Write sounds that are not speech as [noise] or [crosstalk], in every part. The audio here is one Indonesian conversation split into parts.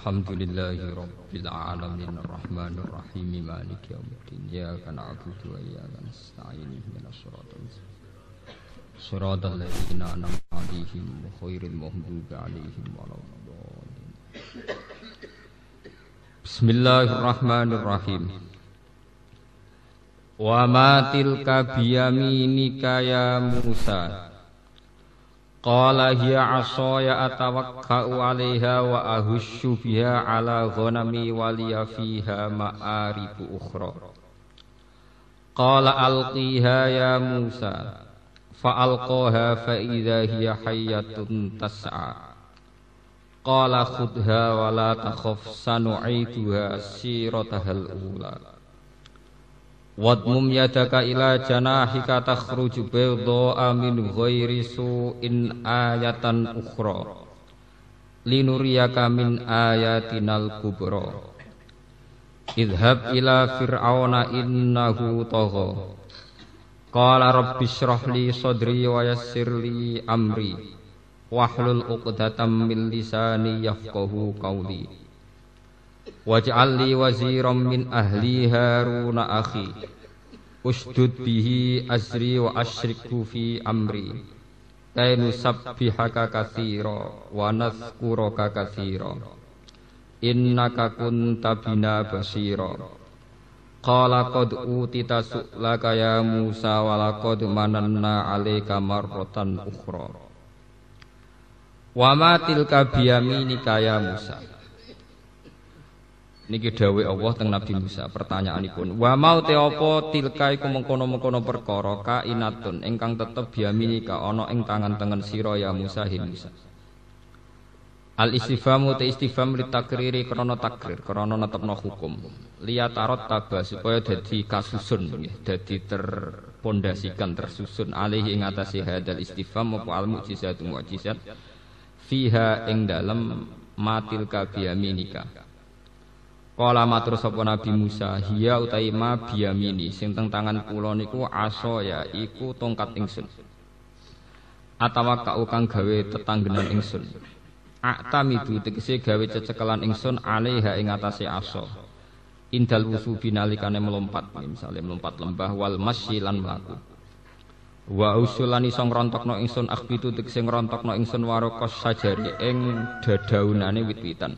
Alhamdulillahi Rabbil Alamin Ar-Rahman Ar-Rahim Malik Yawmiddin Ya kana abudu wa ya nasta'in. Ihdinas siratal mustaqim. Siratal ladzina an'amta 'alaihim ghairil maghdubi 'alaihim waladdallin. Bismillahirrahmanirrahim. Wa ma tilka biyaminika ya Musa. ولا الضالين بسم الله الرحمن الرحيم وما تلك بيمينك يا موسى قال هي عصاي أتوكأ عليها وأهش بها على غنمي ولي فيها مآرب أخرى قال ألقيها يا موسى فألقاها فإذا هي حية تسعى قال Wadmum yadaka ila janahika takhruju bayda'a min ghairi su'in ayatan ukhra. Linuriyaka min ayatinal kubra. Idhab ila fir'auna innahu tagha. Qala rabbi shrah li sadri wa yassir li amri. Wahlul 'uqdatam min lisani yafqahu qawli. Waj'al li waziram min ahli Harun akhi usdud bihi azri wa ashriku fi amri kay nusabbihaka kathira wa nazkuraka kathira innaka kunta bina basira Qala qad utita su'laka ya Musa wa laqad mananna 'alaika marratan ukhra. Wa ma tilka biyaminika ya Musa? Niki dawuh Allah teng Nabi Musa pertanyaanipun wa mau te apa tilka iku mengkono-mengkono perkara kainatun ingkang tetep biaminika ana ing tangan tengen sira ya Musa hi Musa Al istifamu te istifham li takriri krana takrir krana netepno hukum. Liya tarot taba supaya dadi kasusun dadi terpondasikan tersusun alih ing atase hadal istifham apa al mukjizat mukjizat fiha ing dalem matil ka. biaminika Kala matur sapa Nabi Musa, "Hiya utai ma biyamini sing teng tangan kula niku aso ya iku tongkat ingsun." Atawa kau kang gawe tetanggenan ingsun. Aktamidu tegese gawe cecekelan ingsun alaiha ing atase aso. Indal wusu binalikane melompat, misalnya melompat lembah wal masyi lan mlaku. Wa usulan iso ngrontokno ingsun akhbitu tegese ngrontokno ingsun warokos sajari ing dadaunane wit-witan.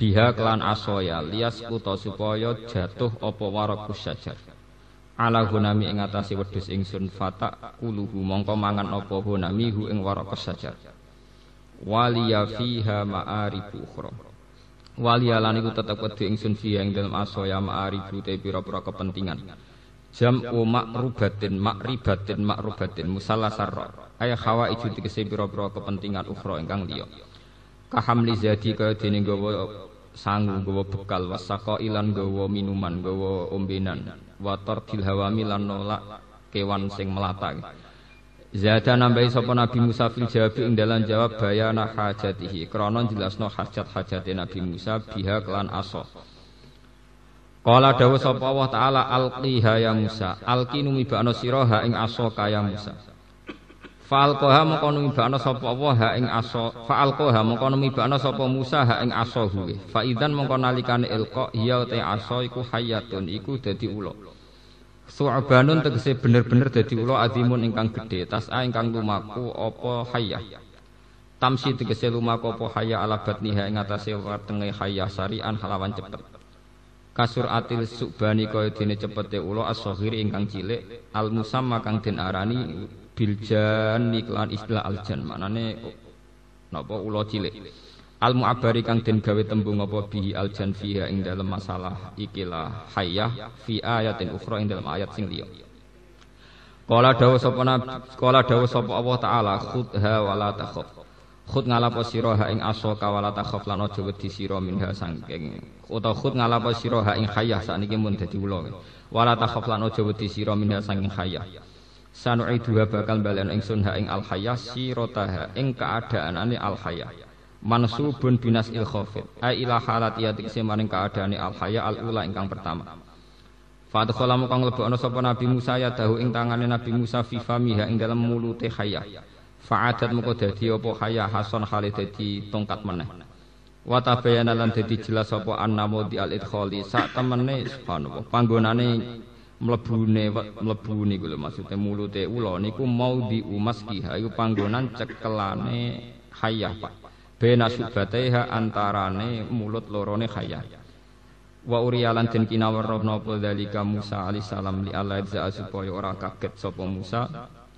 Biha kelan asoya lias kuto supaya jatuh apa warakus sajar ala hunami ing atase wedhus ingsun fata kuluhu mongko mangan apa hunami hu ing warakus sajar waliya fiha ma'aribu ukhra. Waliya lan iku tetep ingsun fiha ing dalem asoya ma'aribu te pira-pira kepentingan. Jam u makrubatin makribatin makrubatin musallasar ay khawa tegese pira-pira kepentingan ukhra ingkang liya kahamli zadi kaya dene gawa sangu gawa bekal wasaka ilan gawa minuman gawa ombenan wator dilhawami lan nolak kewan sing melata. Zada nambahi sapa Nabi Musa fil jawab ing dalan jawab bayana hajatihi krana jelasno hajat-hajate Nabi Musa biha kelan aso Kala dawuh sapa Allah taala alqiha ya Musa alqi numibakno sira ing aso kaya Musa Fa'alqaha mongko numibakna sapa Allah ha ing aso. Fa'alqaha mongko numibakna sapa Musa ha ing aso huwe fa idzan mongko nalikane ilqa ya te aso iku hayatun iku dadi ula Su'banun tegese bener-bener dadi ula azimun ingkang gedhe. Tas'a ingkang lumaku apa hayah? Tamsi tegese lumaku apa hayah? Ala batniha ing atase wetenge hayah sarian halawan cepet. Kasur atil subani kaya dene cepete ula as-saghir ingkang cilik. Al musamma kang den arani biljan iklan istilah aljan maknane napa ula cilik. Al mu'abari kang den gawe tembung apa bihi aljan fiha ing dalam masalah ikilah hayyah fi ayatin ukhra ing dalam ayat sing liya. Kala dawuh sapa kala dawuh sapa Allah taala khudha wala takhaf. Khud ngalapo sira ha ing asoka wala takhaf lan aja wedi sira minha sangking utawa khud ngalapo sira ha ing hayyah sakniki mun dadi ula. Wala takhaf lan aja wedi sira minha sangking hayyah sanu'iduha bakal balen ingsun ha ing al hayah sirataha ing keadaanane al hayah mansubun binas il khafid. Ai ila halat ya tikse maring keadaane al hayah al ula ingkang pertama Fadkhala mukang lebokno sapa Nabi Musa ya dahu ing tangane Nabi Musa fi famiha ing dalam mulute hayah. Fa'adat mengko dadi apa haya hason khalid dadi tongkat meneh. Wa tabayyana lan dadi jelas apa annamu di al idkhali sak temene subhanallah panggonane mlebune mlebu niku lho maksude mulute ula niku mau di umas kiha iku panggonan cekelane hayah Pak. Bena subateha antarane mulut lorone hayah. Wa uriyalan den kinawerna apa dalika Musa alaihissalam li Allah supaya ora kaget sapa Musa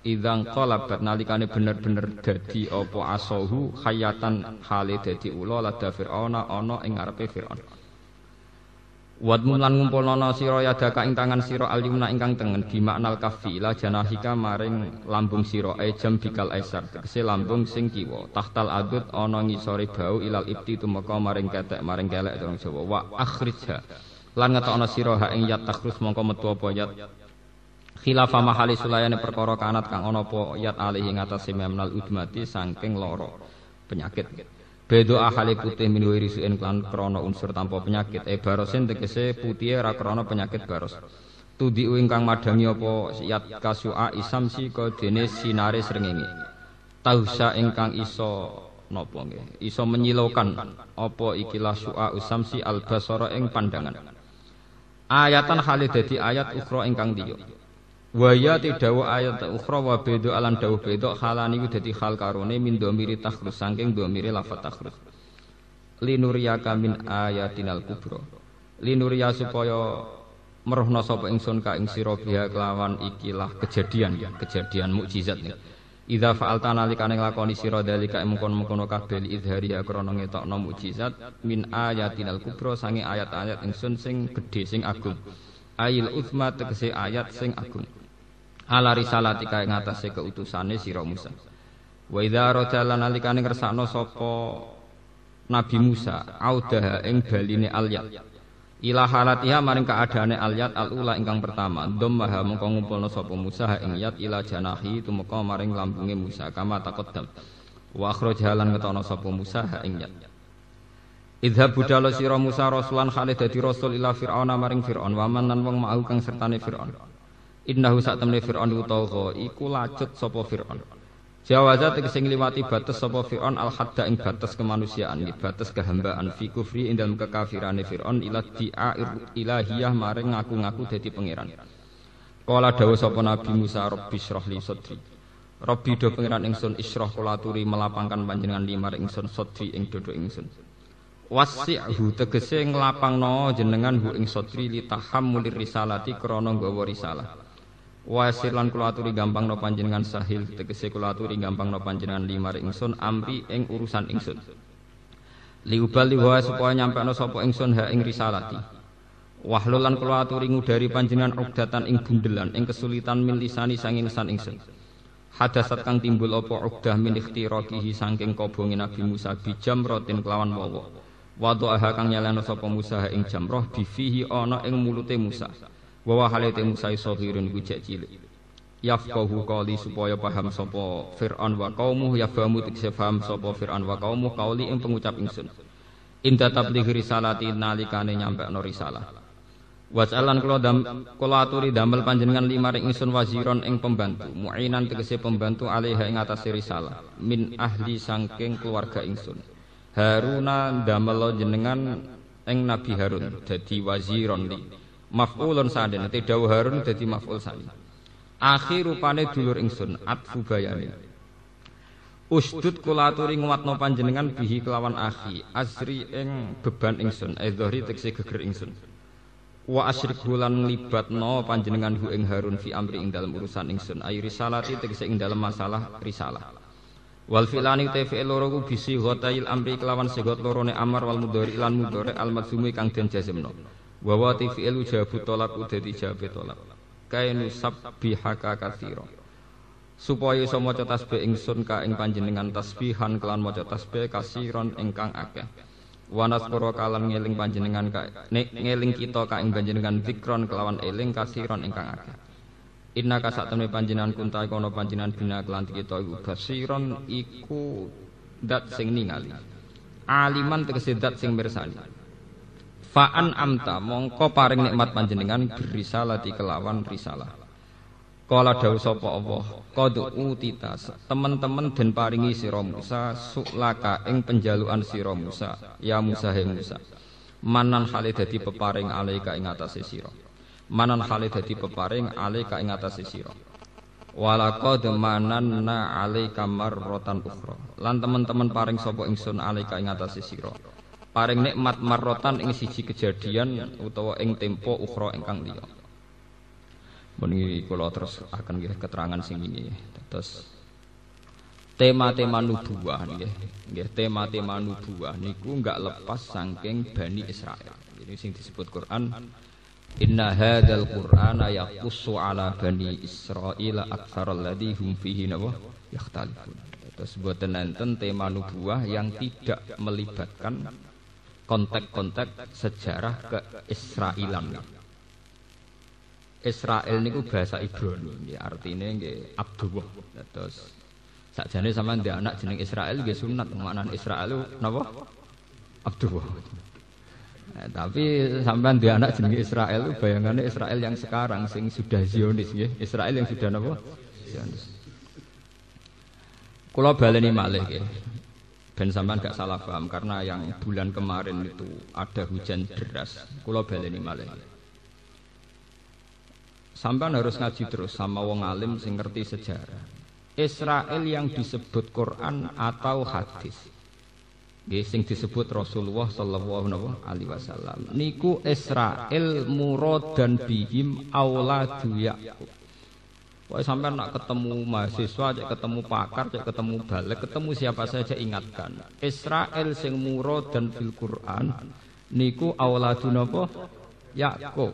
Idang qalabat nalikane bener-bener dadi apa asohu hayatan hale dadi ula lada fir'auna ana ing ngarepe fir'aun. Wadmun lan ngumpulana sira yadaka ing tangan sira alyumna ingkang tengen. Bimaknal kafi la janahika maring lambung sira. E jam bikal aisar. Tegese lambung sing kiwa. Tahtal adut ana ngisore bau ilal ibti tumeka maring ketek maring kelek terus Jawa. Wa akhrijha. Lan ngetokno sira ha ing yat takhrus mongko metu apa yat. Khilafa mahali sulayane perkara kanat kang ana apa yat alih ing atase memnal udmati saking lara penyakit bedo ahali putih min wirisuin klan krana unsur tanpa penyakit. E barosin tegese putih ra krana penyakit baros. Tudi ingkang madangi apa? Yat kasua isamsi ka dene sinare srengenge. Tausa ingkang iso napa nggih? Iso menyilokan apa ikilah su'a usamsi albasara ing pandangan. Ayatan hale dadi ayat ukhra ingkang diyo Waya dawa ayat ukhra wa bedo alan dawuh bedo halani ku dadi hal karone min domiri takhrus saking domiri lafat takhrus. Linuriyaka min ayatinal kubra. Linuria supaya merohna sapa ingsun ka ing sira biha kelawan ikilah kejadian ya, kejadian mukjizat nih. Idza fa'alta nalikane nglakoni sira dalika mungkon-mungkon kabeh idhari ya krana ngetokno mukjizat min ayatinal kubra sange ayat-ayat ingsun sing gedhe sing agung. Ail uzma tegese ayat sing agung ala risalatika ing atase keutusane sira Musa. Wa idza radala nalikane ngersakno sapa Nabi Musa audaha ing baline alyat. Ila halatiha maring keadaane alyat alula ingkang pertama. Dhammaha mengko ngumpulna sapa Musa ing yat ila janahi tumeka maring lambunge Musa kama taqaddam. Wa akhrajaha lan ngetono sapa Musa ing yat. Idhab budalo sira Musa rasulan khalid dadi rasul ila Fir'auna maring Fir'aun wa man lan wong mau kang sertane Fir'aun. Innahu sak temne Fir'aun utawa iku lacut sapa Fir'aun. Jawaza tegese ngliwati batas sapa Fir'aun al hadda ing batas kemanusiaan, batas kehambaan fi kufri ing dalem kekafirane Fir'aun ila di'air ilahiyah maring ngaku-ngaku dadi pangeran. Kala dawuh sapa Nabi Musa Rabbi shrah li sadri. Rabbi do pangeran ingsun isyrah kula melapangkan panjenengan limar ingsun sadri ing dodo ingsun. Wasi'hu tegese nglapangno jenengan hu ing sadri li tahammulir risalati krana nggawa risalah. Wasir lan kula aturi gampang no panjenengan sahil tegese kula aturi gampang no panjenengan limar ingsun amri ing urusan ingsun. Liubal liwa supaya nyampe no sapa ingsun ha ing risalati. Wahlul lan kula aturi ngudari panjenengan ugdatan ing bundelan ing kesulitan min lisani sanging lisan ingsun. Hadasat kang timbul apa ugdah min ikhtiraqihi saking kobonge Nabi Musa bijam rotin kelawan wawa. Wadu'aha kang nyalano sapa Musa ing jamroh bifihi ana ing mulute Musa wa wa halate Musa sahirun iku cek cilik. Yafqahu qali supaya paham sapa Fir'aun wa qaumuh yafamu tikse paham sapa Fir'aun wa qaumuh qauli ing pengucap ingsun. Inda tabligh risalati nalikane nyampe no risalah. Wasalan kula dam kula aturi damel panjenengan lima ring ingsun waziron ing pembantu. Muinan tegese pembantu alaiha ing atase risalah. Min ahli sangking keluarga ingsun. Haruna damel jenengan ing Nabi Harun dadi waziron li maf'ulun sadene Harun dadi maf'ul sani akhir rupane dulur ingsun atfu bayani Usdud kula aturi nguwatno panjenengan bihi kelawan akhi asri ing beban ingsun edzhari tekse geger ingsun. Wa asyrik hulan libatno panjenengan hu ing Harun fi amri ing dalam urusan ingsun. Ay risalati tegese ing dalam masalah risalah. Wal filani te fi'il loro ku bisi ghotail amri kelawan segot lorone amar wal mudhari lan mudhari al madzumi kang den jazmno wa wa fi'il jawabu tolak dadi jawabe tolak. Kainu sabbihaka katsira supaya iso maca tasbih ingsun ka ing panjenengan tasbihan kelan maca tasbih kasiron ingkang akeh. Wanas pura kalan ngeling panjenengan ka nek ngeling kita ka ing panjenengan zikron kelawan eling kasiron ingkang akeh. Inna ka sak temne panjenengan kunta kono panjenengan bina kelan kita iku basiron iku dat sing ningali. Aliman tegese dat sing mirsani Fa'an amta mongko paring nikmat panjenengan berisalati kelawan risalah. Kala dawuh sapa Allah, qad utita teman-teman den paringi sira Musa suklaka ing penjaluan sira Musa, ya Musa he Musa. Manan hale dadi peparing alaika ing atase sira. Manan hale dadi peparing alaika ing atase sira. Walaqad mananna alaika marratan ukhra. Lan teman-teman paring sapa ingsun alaika ing atase sira. Paring nikmat marrotan ing siji kejadian utawa ing tempo ukhra ingkang liya. Muni kula terus akan nggih keterangan sing ini. Terus tema-tema nubuah nggih. Nggih tema-tema nubuah niku enggak lepas saking Bani Israel. Jadi sing disebut Quran Inna hadzal Qur'ana yaqussu ala bani Israil aktsaral ladzi hum fihi nawa yakhtalifun. Terus boten enten tema nubuah yang tidak melibatkan konteks-konteks sejarah keisrailan. Israel niku bahasa Ibrani, ya artinya nggih Abdullah. Terus sakjane sampean ndek anak jeneng Israel nggih sunat, maknane Israel napa? Abdullah. Nah, tapi sampean ndek anak jeneng Israel bayangannya Israel yang sekarang sing sudah Zionis nggih, Israel yang sudah napa? Zionis. Kula baleni malih nggih. Ben sampean gak salah paham karena yang bulan kemarin itu ada hujan deras. Kula baleni malih. Sampai harus ngaji terus sama wong alim sing ngerti sejarah. Israel yang disebut Quran atau hadis. Nggih sing disebut Rasulullah sallallahu alaihi wasallam. Niku Israel murad dan bihim auladu Yakub. Pokoknya sampai nak ketemu mahasiswa, cek ketemu pakar, cek ketemu balik, ketemu siapa saja ingatkan. Israel sing murad dan fil Quran niku auladu napa? Yakub.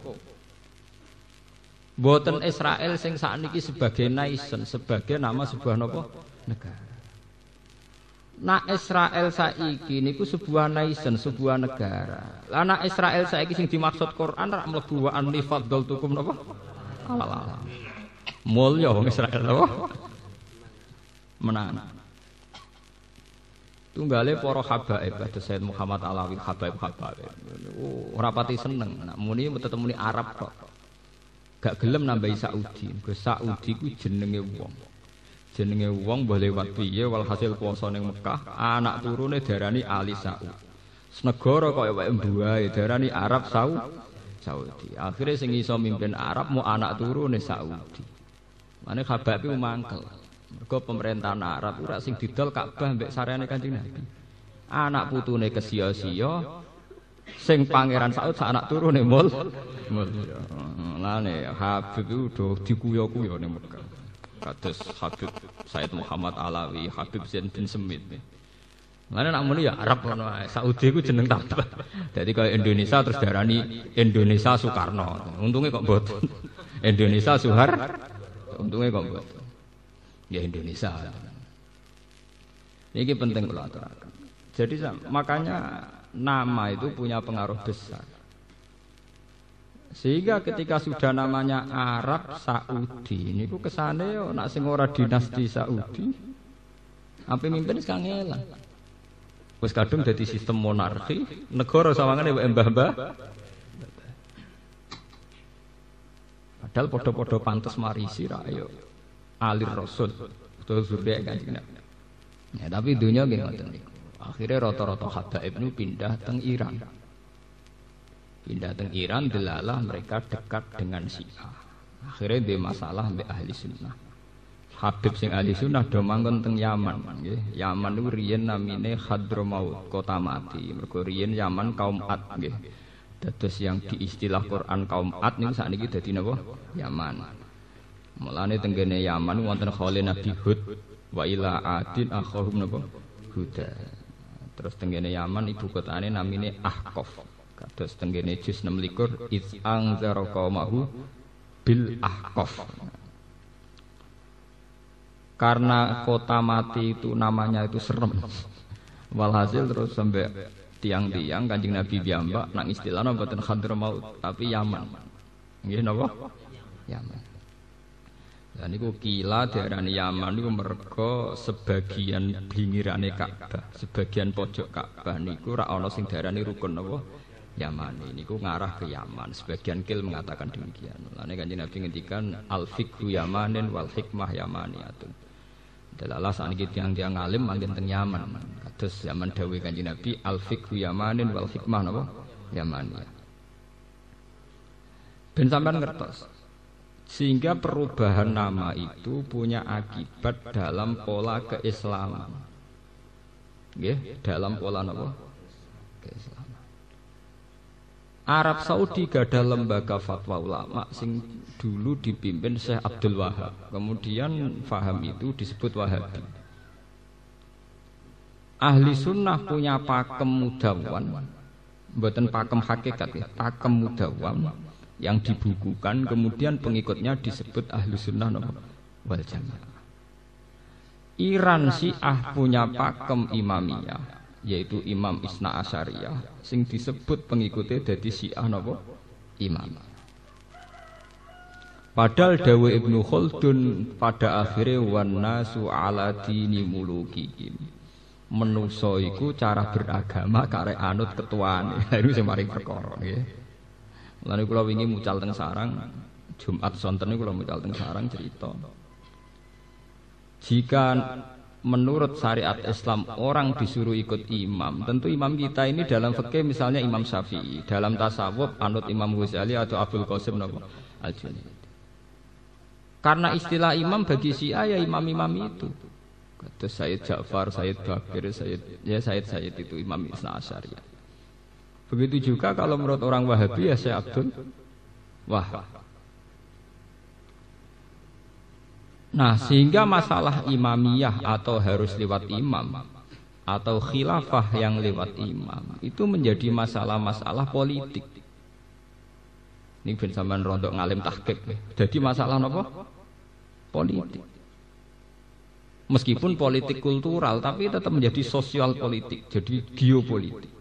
Boten Israel sing sakniki sebagai nation, sebagai nama sebuah nopo negara. Nah Israel saiki niku sebuah nation, sebuah negara. Lah nak Israel saiki sing dimaksud Quran rak mlebu wa anni tukum napa? Allah. Mulya wong Israel napa? Menang. Tunggale para habaib kados Said Muhammad Alawi habaib habaib. Oh, ora pati seneng. Nak muni tetep Arab kok gak gelem nambahi Saudi. Mergo Saudi ku jenenge wong. Jenenge wong mbah lewat piye walhasil puasa ning Mekah, anak turune darani Ali Saud. Senegara kaya wae mbuahe darani Arab Saud. Saudi. Akhirnya sing iso mimpin Arab mau anak turune Saudi. Mane Habab iku mangkel. Mergo pemerintahan Arab ora sing didol Ka'bah mbek sareane Kanjeng Nabi. Anak putune kesia-sia, sing pangeran Saud sak anak turune mul. Mul. Lane Habib itu udah dikuyo-kuyo ning Mekah. Kados Habib Said Muhammad Alawi, Habib Zain bin Semit. Lane nak muni ya Arab ngono ae. Saudi ku jeneng tambah. Dadi kaya Indonesia terus darani Indonesia Soekarno. Untungnya kok mboten. Indonesia Suhar. Untungnya kok mboten. Ya Indonesia. Ini penting kalau aturakan. Jadi makanya nama itu punya pengaruh besar. Sehingga ketika sudah namanya Arab Saudi, ini ku kesane yo nak sing ora dinasti Saudi. Apa mimpin sekarang ngelang. Wis kadung jadi sistem monarki, negara sawangane mbah Padahal podo-podo pantas marisi ra ayo. Alir Rasul, utawa zuriat Kanjeng Nabi. Ya tapi dunia nggih ngoten. Akhirnya rata-rata ini pindah teng Iran. Pindah teng Iran delalah mereka dekat dengan Syiah. Akhirnya dia masalah mbek ahli sunnah. Habib sing ahli sunnah do manggon teng Yaman nggih. Yaman niku riyen namine Hadramaut, kota mati. Mergo riyen Yaman kaum Ad nggih. Dados yang diistilah Quran kaum Ad niku sakniki dadi napa? Yaman. Mulane teng kene Yaman wonten Khalil Nabi Hud wa ila adin akhahum napa? Huda. Terus tenggene Yaman ibu kotane namine Ahqaf. Kados tenggene juz 26 iz anzara qaumahu bil ahqaf. Karena kota mati itu namanya itu serem. Walhasil terus sampai tiang-tiang Kanjeng Nabi piyambak nang istilahna mboten Hadramaut tapi Yaman. Nggih napa? Yaman. Dan kila diarani Yaman niku mergo sebagian pinggirane Ka'bah, sebagian pojok Ka'bah niku ora ana sing diarani rukun napa? Yaman ini ku ngarah ke Yaman. Sebagian kil mengatakan demikian. Lalu kan Nabi ngendikan al fikhu Yamanin wal hikmah Yamaniyatun. Dalalah saat ini tiang tiang alim manggen teng Yaman. Kados zaman Dawi kanjeng Nabi al fikhu Yamanin wal hikmah napa Yamaniyah. Ben sampean ngertos. Sehingga perubahan nama itu punya akibat dalam pola keislaman. Nggih, dalam pola napa? Keislaman. Arab Saudi gak ada lembaga fatwa ulama sing dulu dipimpin Syekh Abdul Wahab. Kemudian faham itu disebut Wahabi. Ahli sunnah punya pakem mudawan, buatan pakem hakikat ya, pakem mudawan yang dibukukan, kemudian pengikutnya disebut ahli sunnah wal jamaah. Iran Syiah punya pakem imamiyah, yaitu Imam Isna Asyariyah sing disebut pengikutnya dari Syiah napa imam Padahal Dawe Ibnu Khaldun pada akhirnya wan nasu ala dini mulukihim. Menuso iku cara beragama kare anut ketuane. [laughs] Itu sing maring perkara nggih. Mulane kula mucal teng sarang Jumat sonten kula mucal teng sarang cerita. Jika menurut syariat Islam orang disuruh ikut imam. Tentu imam kita ini dalam fikih misalnya Imam Syafi'i, dalam tasawuf anut Imam Ghazali atau Abdul Qasim al Karena istilah imam bagi Syiah ya imam-imam itu. Kata Sayyid Ja'far, Sayyid Bakir, Sayyid ya Sayyid Sayyid itu Imam Isna Asyariyah. Begitu juga kalau menurut orang Wahabi ya Syekh Abdul Wahab. Nah, sehingga masalah imamiyah atau harus lewat imam atau khilafah yang lewat imam itu menjadi masalah-masalah politik. Ini ben sampean rondok ngalim tahqiq. Jadi masalah apa? Politik. Meskipun politik kultural tapi tetap menjadi sosial politik, jadi geopolitik.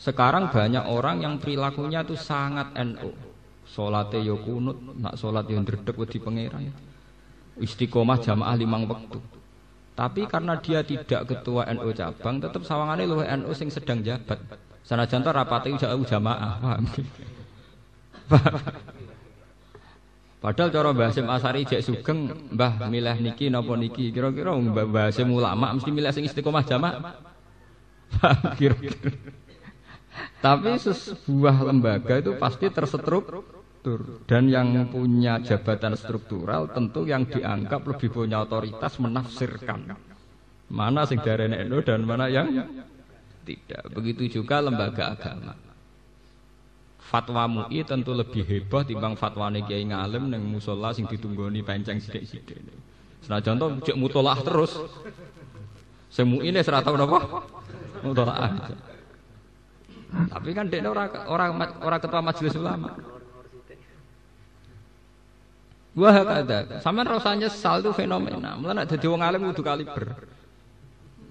Sekarang banyak orang yang perilakunya itu sangat NU. Salate yo ya kunut, nak salat yo ya ndredeg wedi pangeran. Istiqomah jamaah limang waktu. Tapi karena dia tidak ketua NU cabang, tetap sawangane luwih NU sing sedang jabat. Sanajan to rapate jamaah, paham? Padahal cara Mbah Hasim Asari jek sugeng, Mbah milih niki napa niki, kira-kira Mbah Hasim ulama mesti milih sing istiqomah jamaah. Kira-kira. Tapi sebuah lembaga itu pasti terstruktur struktur. Dan yang punya jabatan struktural tentu yang dianggap lebih punya otoritas menafsirkan. Mana sing dari NU dan mana yang tidak. Begitu juga lembaga agama. Fatwa MUI tentu lebih hebat timbang fatwa kiai ngalim neng musola sing ditunggoni penceng sidik-sidik senajan to cek mutolah terus. Semu ini serata apa mutolah tapi kan dia orang orang orang ketua majelis ulama Wah kada. Sampeyan rasanya sal itu fenomena. Mulane nek dadi wong alim kudu kaliber.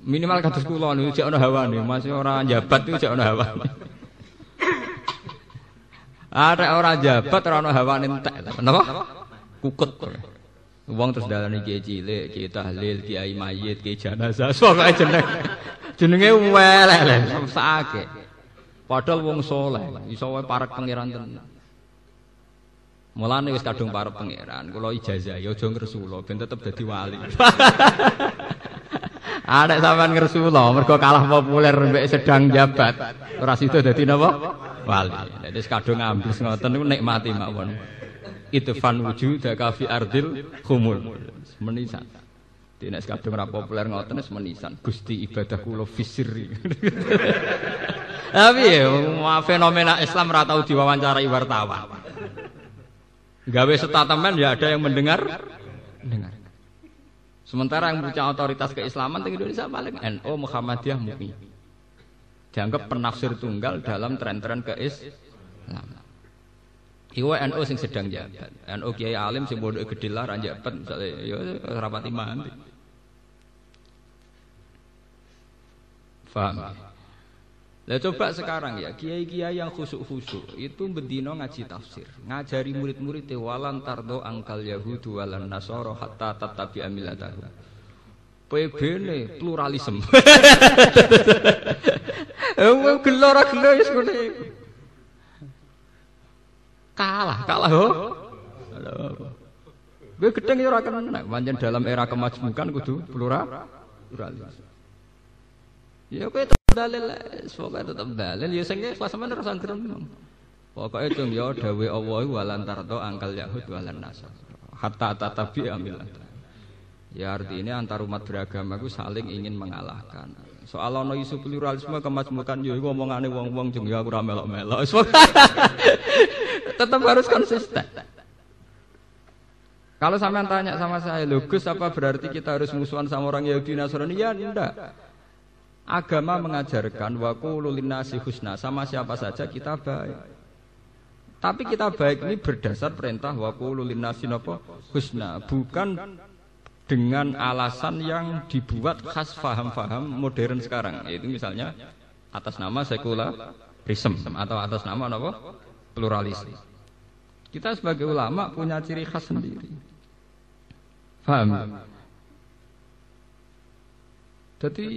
Minimal kados kula niku jek ana hawane, masih ora jabat itu jek ana hawane. Ada orang jabat ora ana hawane entek. Napa? Kukut. Wong terus dalane kiai cilik, kiai tahlil, kiai mayit, kiai jenazah, pokoke jeneng. Jenenge welek, sakake. Padahal wong soleh, iso wae parek pangeran tenan. Mulane wis kadung para pangeran, kula ijazah ya aja ngresula ben tetep dadi wali. [laughs] Ada sampean ngresula mergo kalah populer mbek sedang jabat. Ora sida dadi napa? Wali. Dadi kadung ngambil ngoten niku nikmati mawon. Itfan wujudaka fi ardil khumul. Menisan. Dene kadung ora populer ngoten wis menisan. Gusti ibadah kula fisiri. [laughs] Tapi ya, fenomena Islam ora tau diwawancarai wartawan. Gawe statement ya ada yang mendengar, dengar. Sementara yang punya otoritas keislaman di Indonesia paling NU Muhammadiyah MUI. Dianggap penafsir tunggal dalam tren-tren keislaman. Iwa NU sing sedang jabat. NU Kiai Alim sing bodoh gede lah ranjabat misalnya ya rapati mandi. Faham? Lah coba sekarang ya, kiai-kiai yang khusuk-khusuk itu bendino ngaji tafsir, ngajari murid-murid walan tardo angkal yahudu walan nasoro hatta tatabi amilatahu. PB ne pluralisme. [laughs] Eh gelo ora gelo wis ngene. Kalah, kalah ho. Gue gedeng ya ora kena. Pancen dalam era kemajmukan kudu plural pluralis. Ya kowe dalil, pokoke tetep dalil ya sing ikhlas sampean ora gremeng. Pokoke cung ya dawe Allah walan tardo angkal Yahud walan Nasr. Hatta tatabi amil. Ya artinya antar umat beragama itu saling ingin mengalahkan. Soal ono isu pluralisme kemajmukan yo iku omongane wong-wong jeng ya aku ora melok-melok. [laughs] Tetap harus konsisten. Kalau sampean tanya sama saya, "Loh, Gus, apa berarti kita harus musuhan sama orang Yahudi Nasrani?" Ya, enggak. Agama mengajarkan wa qulu linnasi husna, sama siapa saja kita baik. Tapi kita baik ini berdasar perintah wa qulu linnasi husna, bukan dengan alasan yang dibuat khas faham-faham modern sekarang. Yaitu misalnya atas nama sekularisme atau atas nama apa pluralis. Kita sebagai ulama punya ciri khas sendiri. Paham jadi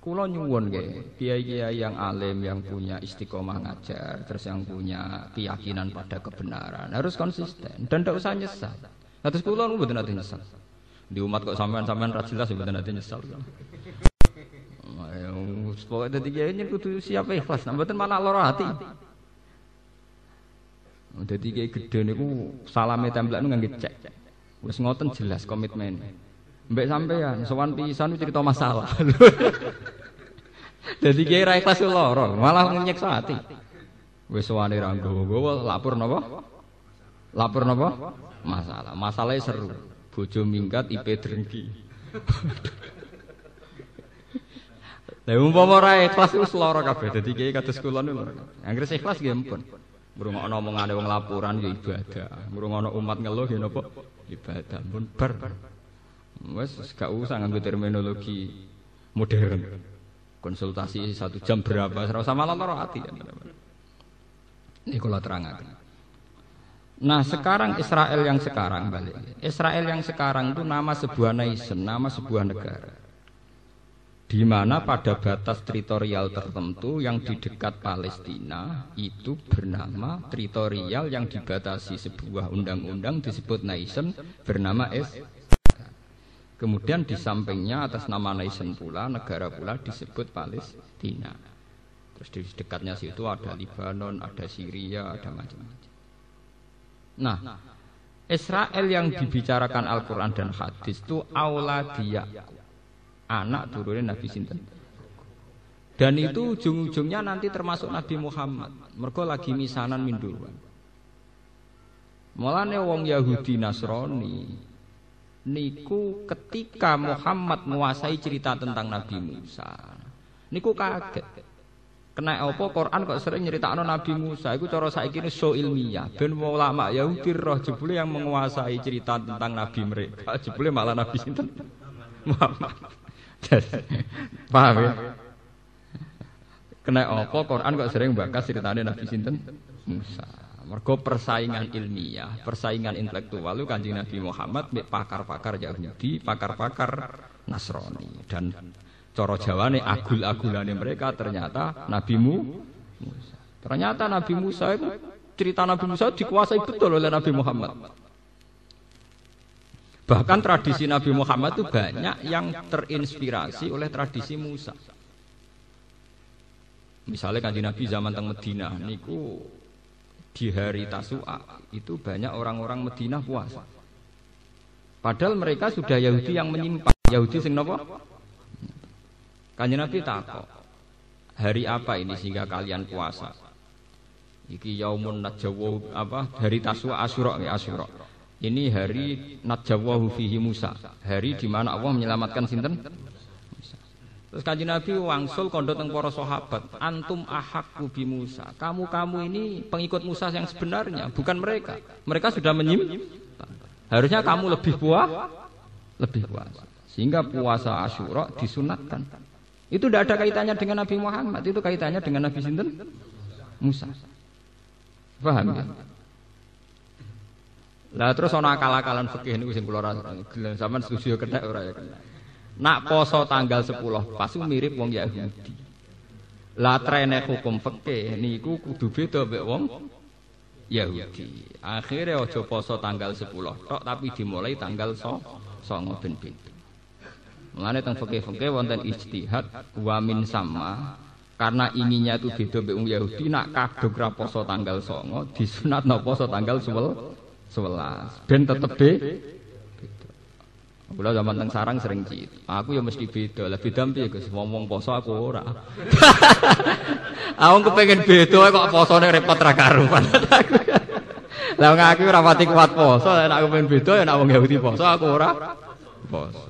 kulo nyuwun kiai-kiai yang alim yang punya istiqomah ngajar terus yang punya keyakinan pada kebenaran harus konsisten dan tidak usah nyesal terus kulo nunggu nanti nyesal di umat kok sampean-sampean ra jelas mboten ate nyesal. Pokoknya dadi kiai ini kudu siap ikhlas, nah mboten malah lara hati. Dadi kiai gedhe niku salame templek ngangge cek. Ngoten jelas komitmen. Mbek sampean sowan pisan cerita masalah. [laughs] Dadi kiai ra ikhlas lara, malah nyeksa hati. Wis sowane ra nggowo lapor napa? Lapor napa? Masalah. Masalahnya seru bojo minggat IP drengki. [laughs] Lah umpama ora ikhlas wis lara kabeh dadi kiai kados kula niku lara. Anggere ikhlas nggih ampun. Ngrungokno omongane wong laporan ya ibadah. Ngrungokno umat ngeluh ya napa? Ibadah pun ber. Wes gak usah nganggo terminologi modern. Konsultasi satu jam berapa? Ora usah malah lara ati. Ini kula terangaken. Nah sekarang Israel yang sekarang balik. Israel yang sekarang itu nama sebuah nation, nama sebuah negara. Di mana pada batas teritorial tertentu yang di dekat Palestina itu bernama teritorial yang dibatasi sebuah undang-undang disebut nation bernama Es. Kemudian di sampingnya atas nama nation pula negara pula disebut Palestina. Terus di dekatnya situ ada Libanon, ada Syria, ada macam-macam. Nah, Israel yang dibicarakan Al-Quran dan hadis itu dia anak turunnya Nabi Sinten. Dan itu ujung-ujungnya nanti termasuk Nabi Muhammad. Mereka lagi misanan minduruan. Mulane wong Yahudi Nasrani niku ketika Muhammad menguasai cerita tentang Nabi Musa. Niku kaget. Kena apa Quran kok sering nyeritakno Nabi Musa iku cara saiki ini so ilmiah. Ben ulama Yahudi roh jebule yang menguasai cerita tentang nabi mereka. Jebule malah nabi sinten? Muhammad. [laughs] Paham ya? Kena apa Quran kok sering bakas ceritane Nabi sinten? Musa. Mergo persaingan ilmiah, persaingan intelektual itu kanjeng Nabi Muhammad pakar-pakar Yahudi, pakar-pakar Nasrani dan Coro Jawane agul-agulane mereka ternyata Nabi Musa. Ternyata Nabi Musa itu cerita Nabi Musa dikuasai betul oleh Nabi Muhammad. Bahkan tradisi Nabi Muhammad itu banyak yang terinspirasi oleh tradisi Musa. Misalnya kanji Nabi zaman teng Medina, niku di hari Tasu'a itu banyak orang-orang Medina puasa. Padahal mereka sudah Yahudi yang menyimpang. Yahudi sing nopo? Kanjeng Nabi takok, hari apa ini sehingga kalian puasa? Iki yaumun najjawu apa? Hari Taswa Asyura ya Asyura. Ini hari najjawahu fihi Musa. Hari di mana Allah menyelamatkan sinten? Terus kanjeng Nabi wangsul kondo teng para sahabat, antum ahakku bi Musa. Kamu-kamu ini pengikut Musa yang sebenarnya, bukan mereka. Mereka sudah menyim. Harusnya kamu lebih puas, lebih puas. Sehingga puasa Asyura disunatkan. Itu tidak ada kaitannya dengan Nabi Muhammad, itu kaitannya dengan Nabi Sinten Musa. Paham ya? Lah terus ana akal-akalan fikih niku sing kula ora gelem sampean setuju ora ya. Nak poso tanggal 10 pas mirip wong Yahudi. Lah trene hukum fikih niku kudu beda mek wong Yahudi. Akhirnya aja poso tanggal 10 tok tapi dimulai tanggal 9 ben beda. Mulane teng fikih-fikih wonten ijtihad wa min sama karena ininya itu beda mbek Yahudi nak kadung ra poso tanggal 9 disunat no poso tanggal 11 ben tetep be Kula zaman teng sarang sering cit. Aku ya mesti beda. Lah beda piye Gus? Ngomong poso aku ora. [laughs] Aku kepengin beda kok posone repot ra karuan. [laughs] Lah ngaku ora pati kuat poso, nek aku pengen beda ya nek wong Yahudi poso aku ora poso.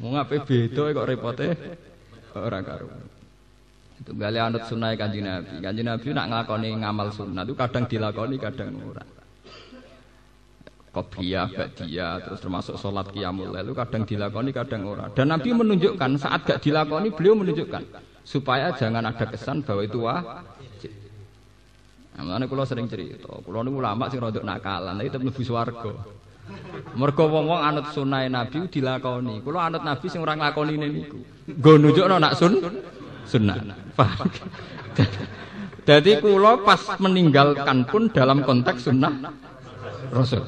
Mau ngapain beda kok repote orang karuan. Itu gali anut sunnah kanji Nabi. Kanji Nabi nak ngelakoni ngamal sunnah itu kadang dilakoni kadang ora. Kopiah, badia, terus termasuk sholat qiyamul lalu kadang dilakoni kadang ora. Dan Nabi menunjukkan saat gak dilakoni beliau menunjukkan supaya jangan ada kesan bahwa itu wajib. Nah, kalau sering cerita, kalau ini ulama sih rodok nakalan, tapi tetap lebih swargo. Mergo wong-wong anut sunah Nabi dilakoni. Kula anut Nabi sing ora nglakoni niku. Nggo nunjukno nak sun sunnah. Jadi kula pas meninggalkan pun dalam konteks sunnah Rasul.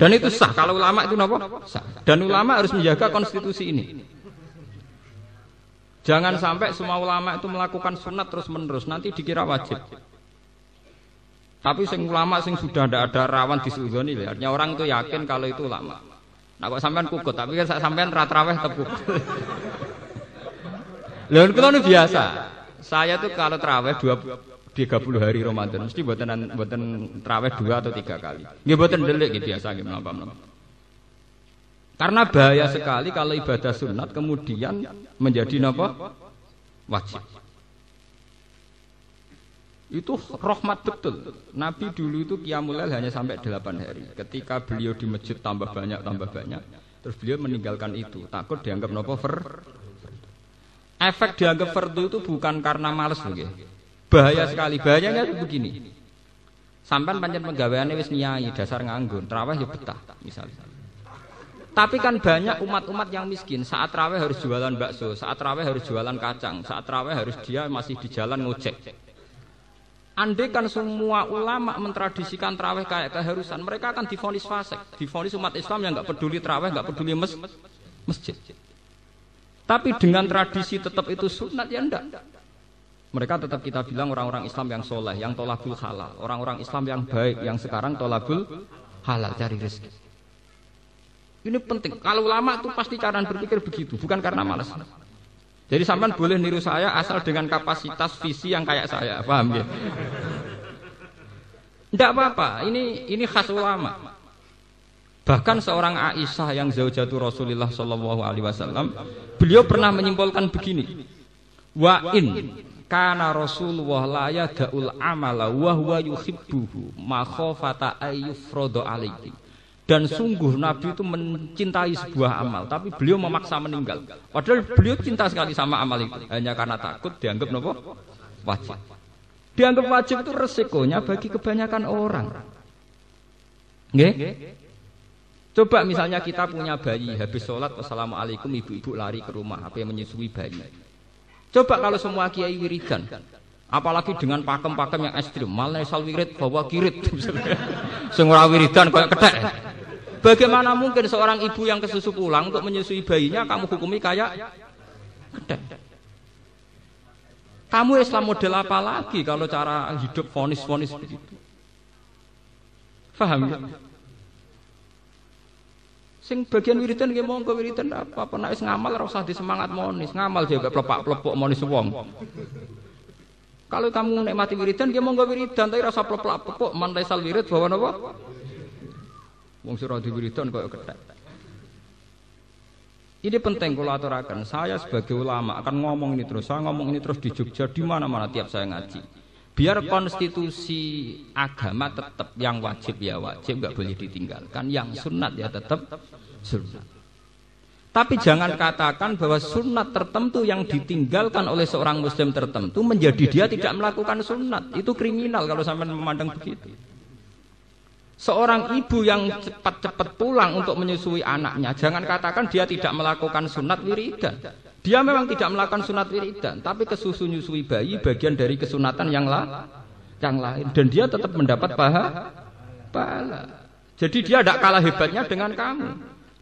Dan itu sah. Kalau ulama itu napa? Sah. Dan ulama harus menjaga konstitusi ini. Jangan sampai semua ulama itu melakukan sunat terus menerus. Nanti dikira wajib. Tapi sing ulama sing sudah tidak ada rawan disudoni artinya orang itu yakin kalau itu ulama. Nah kok sampean kukut, tapi kan sampean ratraweh tetap kukut. Lalu kita ini biasa. Saya tuh kalau teraweh dua tiga puluh hari Ramadan mesti buatan buatan teraweh dua atau tiga kali. Nggih buatan delik gitu biasa gitu apa Karena bahaya sekali kalau ibadah sunat kemudian menjadi apa? Wajib. Itu rahmat betul. Nabi dulu itu kiamulail hanya sampai 8 hari. Ketika beliau di masjid tambah banyak, tambah banyak. Terus beliau meninggalkan itu. Takut dianggap ver. Efek dianggap fardu itu bukan karena males begitu. Bahaya sekali. Bahayanya itu begini. Sampai panjang pegawaiannya wis nyai dasar nganggur, terawih ya betah misalnya. Tapi kan banyak umat-umat yang miskin saat terawih harus jualan bakso, saat terawih harus jualan kacang, saat terawih harus dia masih di jalan ngojek. Andai kan semua ulama mentradisikan terawih kayak keharusan, mereka akan difonis fasik, difonis umat Islam yang nggak peduli terawih, nggak peduli mes masjid. Tapi dengan tradisi tetap itu sunat ya enggak. Mereka tetap kita bilang orang-orang Islam yang soleh, yang tolabul halal, orang-orang Islam yang baik, yang sekarang tolabul halal cari rezeki. Ini penting. Kalau ulama itu pasti cara berpikir begitu, bukan karena malas. Jadi sampean boleh niru saya asal dengan kapasitas visi yang kayak saya, paham ya? Tidak apa-apa, ini ini khas ulama. Bahkan seorang Aisyah yang jauh jatuh Rasulullah Shallallahu Alaihi Wasallam, beliau pernah menyimpulkan begini, wa in kana Rasulullah la yadaul amala wa huwa yuhibbuhu ma khafata ayyufradu alaihi dan sungguh Nabi itu mencintai sebuah amal, tapi beliau memaksa meninggal. Padahal beliau cinta sekali sama amal itu, hanya karena takut dianggap nopo wajib. Dianggap wajib itu resikonya bagi kebanyakan orang. Nggih? Coba misalnya kita punya bayi, habis sholat, wassalamualaikum, ibu-ibu lari ke rumah, apa yang menyusui bayi. Coba kalau semua kiai wiridan, apalagi dengan pakem-pakem yang ekstrim, malah sal wirid bawa kirit, [laughs] semua wiridan kayak kedek. Bagaimana mungkin seorang ibu yang kesusu pulang untuk menyusui bayinya kamu hukumi kayak kedek? Kamu Islam model apa lagi kalau cara hidup fonis-fonis begitu? Faham ya? Sing bagian wiridan nggih monggo wiridan apa apa nek ngamal ora usah disemangat monis, ngamal juga plepak-plepok monis wong. Kalau kamu nikmati wiridan nggih monggo wiridan tapi rasa plepak-plepok man sal wirid bawa napa? Wong sira diwiridan kaya kethek. Ini penting kalau aturakan. Saya sebagai ulama akan ngomong ini terus. Saya ngomong ini terus di Jogja di mana-mana tiap saya ngaji. Biar konstitusi agama tetap yang wajib ya wajib, nggak boleh ditinggalkan. Yang sunat ya tetap sunat. Tapi jangan katakan bahwa sunat tertentu yang ditinggalkan oleh seorang muslim tertentu menjadi dia tidak melakukan sunat. Itu kriminal kalau sampai memandang begitu. Seorang ibu yang cepat-cepat pulang untuk menyusui anaknya, jangan katakan dia tidak melakukan sunat wiridan. Dia memang tidak melakukan sunat wiridan, tapi kesusu nyusui bayi bagian dari kesunatan yang, la, yang lain. Dan dia tetap mendapat paha, pahala. Jadi dia tidak kalah hebatnya dengan kamu.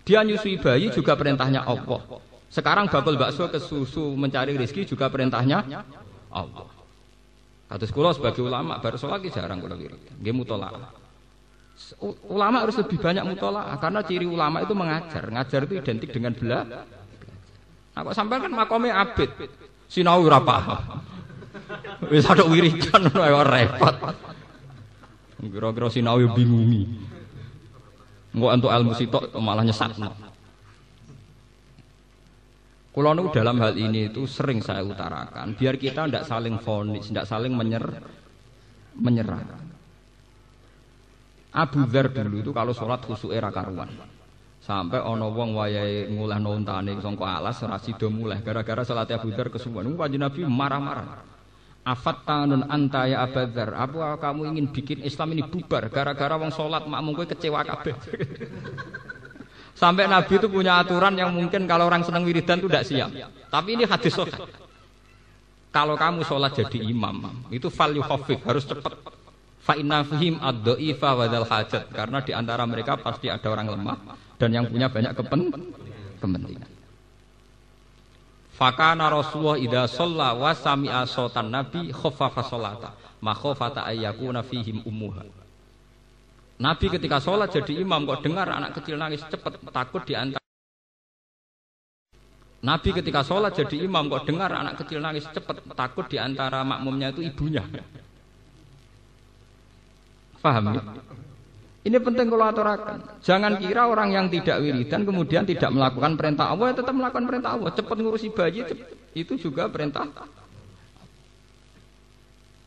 Dia nyusui bayi juga perintahnya Allah. Sekarang bakul bakso ke susu mencari rezeki juga perintahnya Allah. Kados kula sebagai ulama baru sholat jarang kula wiridan. Nggih mutolaah ulama harus lebih banyak mutola karena ciri ulama itu mengajar ngajar itu identik dengan bela nah kok sampai kan makomnya abid. Sinau ora paham. Wis ada wiridan repot. Kira-kira sinau bingungi. Enggak untuk ilmu sitok malah nyesatno. Kulo nu dalam hal ini itu sering saya utarakan biar kita tidak saling fonis, tidak saling menyer menyerah. Abu Dhar dulu itu kalau sholat khusus era karuan. Sampai ono wong wayai ngulah nontane songko alas rasido mulai gara-gara sholat Abu Dhar kesuwen. Wajib Nabi marah-marah. Afat tanun anta ya Abu Dhar. Apa kamu ingin bikin Islam ini bubar gara-gara wong sholat makmum gue kecewa kabeh. [laughs] Sampai Nabi itu punya aturan yang mungkin kalau orang senang wiridan itu tidak siap. Tapi ini hadis sahih. Kalau kamu sholat jadi imam, itu value harus cepat Fa inna fihim ad-dha'ifa wa hajat karena di antara mereka pasti ada orang lemah dan yang punya banyak kepen kepentingan. Fakana Rasulullah idza shalla wa sami'a sautan nabi khaffafa salata ma khafata ayyakuna fihim ummuha. Nabi ketika sholat jadi imam kok dengar anak kecil nangis cepat takut di antara Nabi ketika sholat jadi imam kok dengar anak kecil nangis cepat takut di antara makmumnya itu ibunya. Paham ya? Ini penting kalau aturakan. Jangan kira orang yang tidak wiridan kemudian tidak melakukan perintah Allah, ya tetap melakukan perintah Allah. Cepat ngurusi bayi, itu juga perintah.